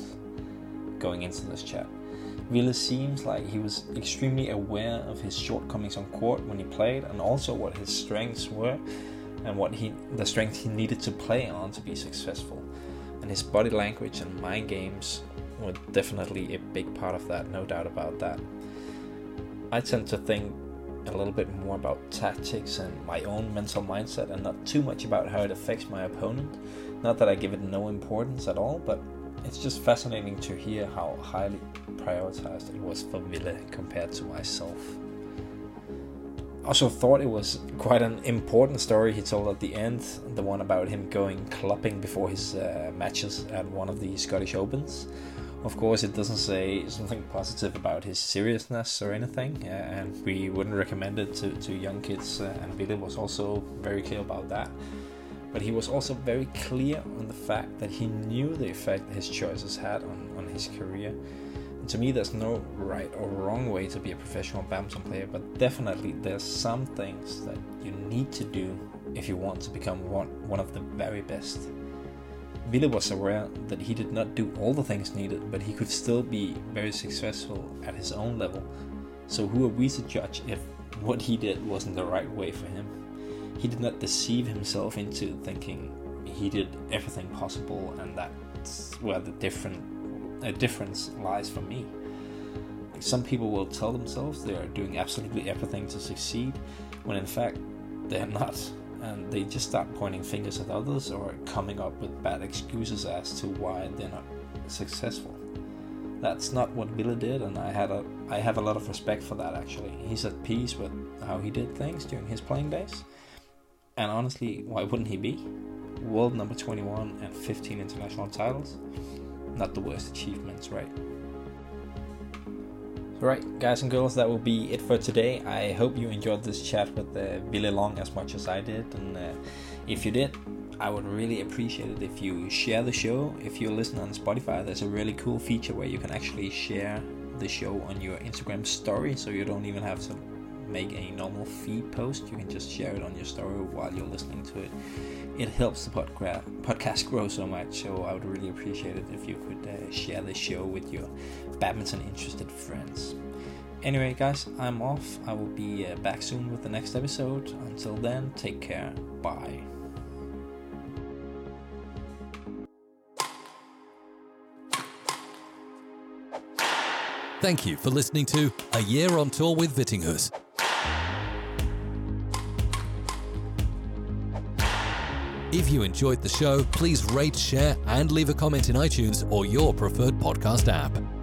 going into this chat. Ville seems like he was extremely aware of his shortcomings on court when he played and also what his strengths were and what he the strength he needed to play on to be successful. And his body language and mind games were definitely a big part of that, no doubt about that. I tend to think a little bit more about tactics and my own mental mindset and not too much about how it affects my opponent. Not that I give it no importance at all, but it's just fascinating to hear how highly prioritized it was for Ville compared to myself. Also thought it was quite an important story he told at the end, the one about him going clubbing before his uh, matches at one of the Scottish Opens. Of course, it doesn't say something positive about his seriousness or anything, uh, and we wouldn't recommend it to, to young kids, uh, and Ville was also very clear about that. But he was also very clear on the fact that he knew the effect his choices had on, on his career. And to me, there's no right or wrong way to be a professional badminton player, but definitely there's some things that you need to do if you want to become one, one of the very best. Ville was aware that he did not do all the things needed, but he could still be very successful at his own level. So who are we to judge if what he did wasn't the right way for him? He did not deceive himself into thinking he did everything possible and that's where the different a difference lies for me. Some people will tell themselves they are doing absolutely everything to succeed, when in fact they're not and they just start pointing fingers at others or coming up with bad excuses as to why they're not successful. That's not what Ville did, and I had a I have a lot of respect for that. Actually, he's at peace with how he did things during his playing days, and honestly, why wouldn't he be? World number 21 and 15 international titles, not the worst achievements, right? Right, guys and girls, that will be it for today. I hope you enjoyed this chat with uh, Ville Lång as much as I did, and uh, if you did, I would really appreciate it if you share the show. If you're listening on Spotify, there's a really cool feature where you can actually share the show on your Instagram story, so you don't even have to make a normal feed post. You can just share it on your story while you're listening to it. It helps the podcast grow so much, so I would really appreciate it if you could uh, share the show with your badminton interested friends. Anyway, guys, I'm off. I will be uh, back soon with the next episode. Until then, take care. Bye. Thank you for listening to A Year on Tour with Vittinghus. If you enjoyed the show, please rate, share, and leave a comment in iTunes or your preferred podcast app.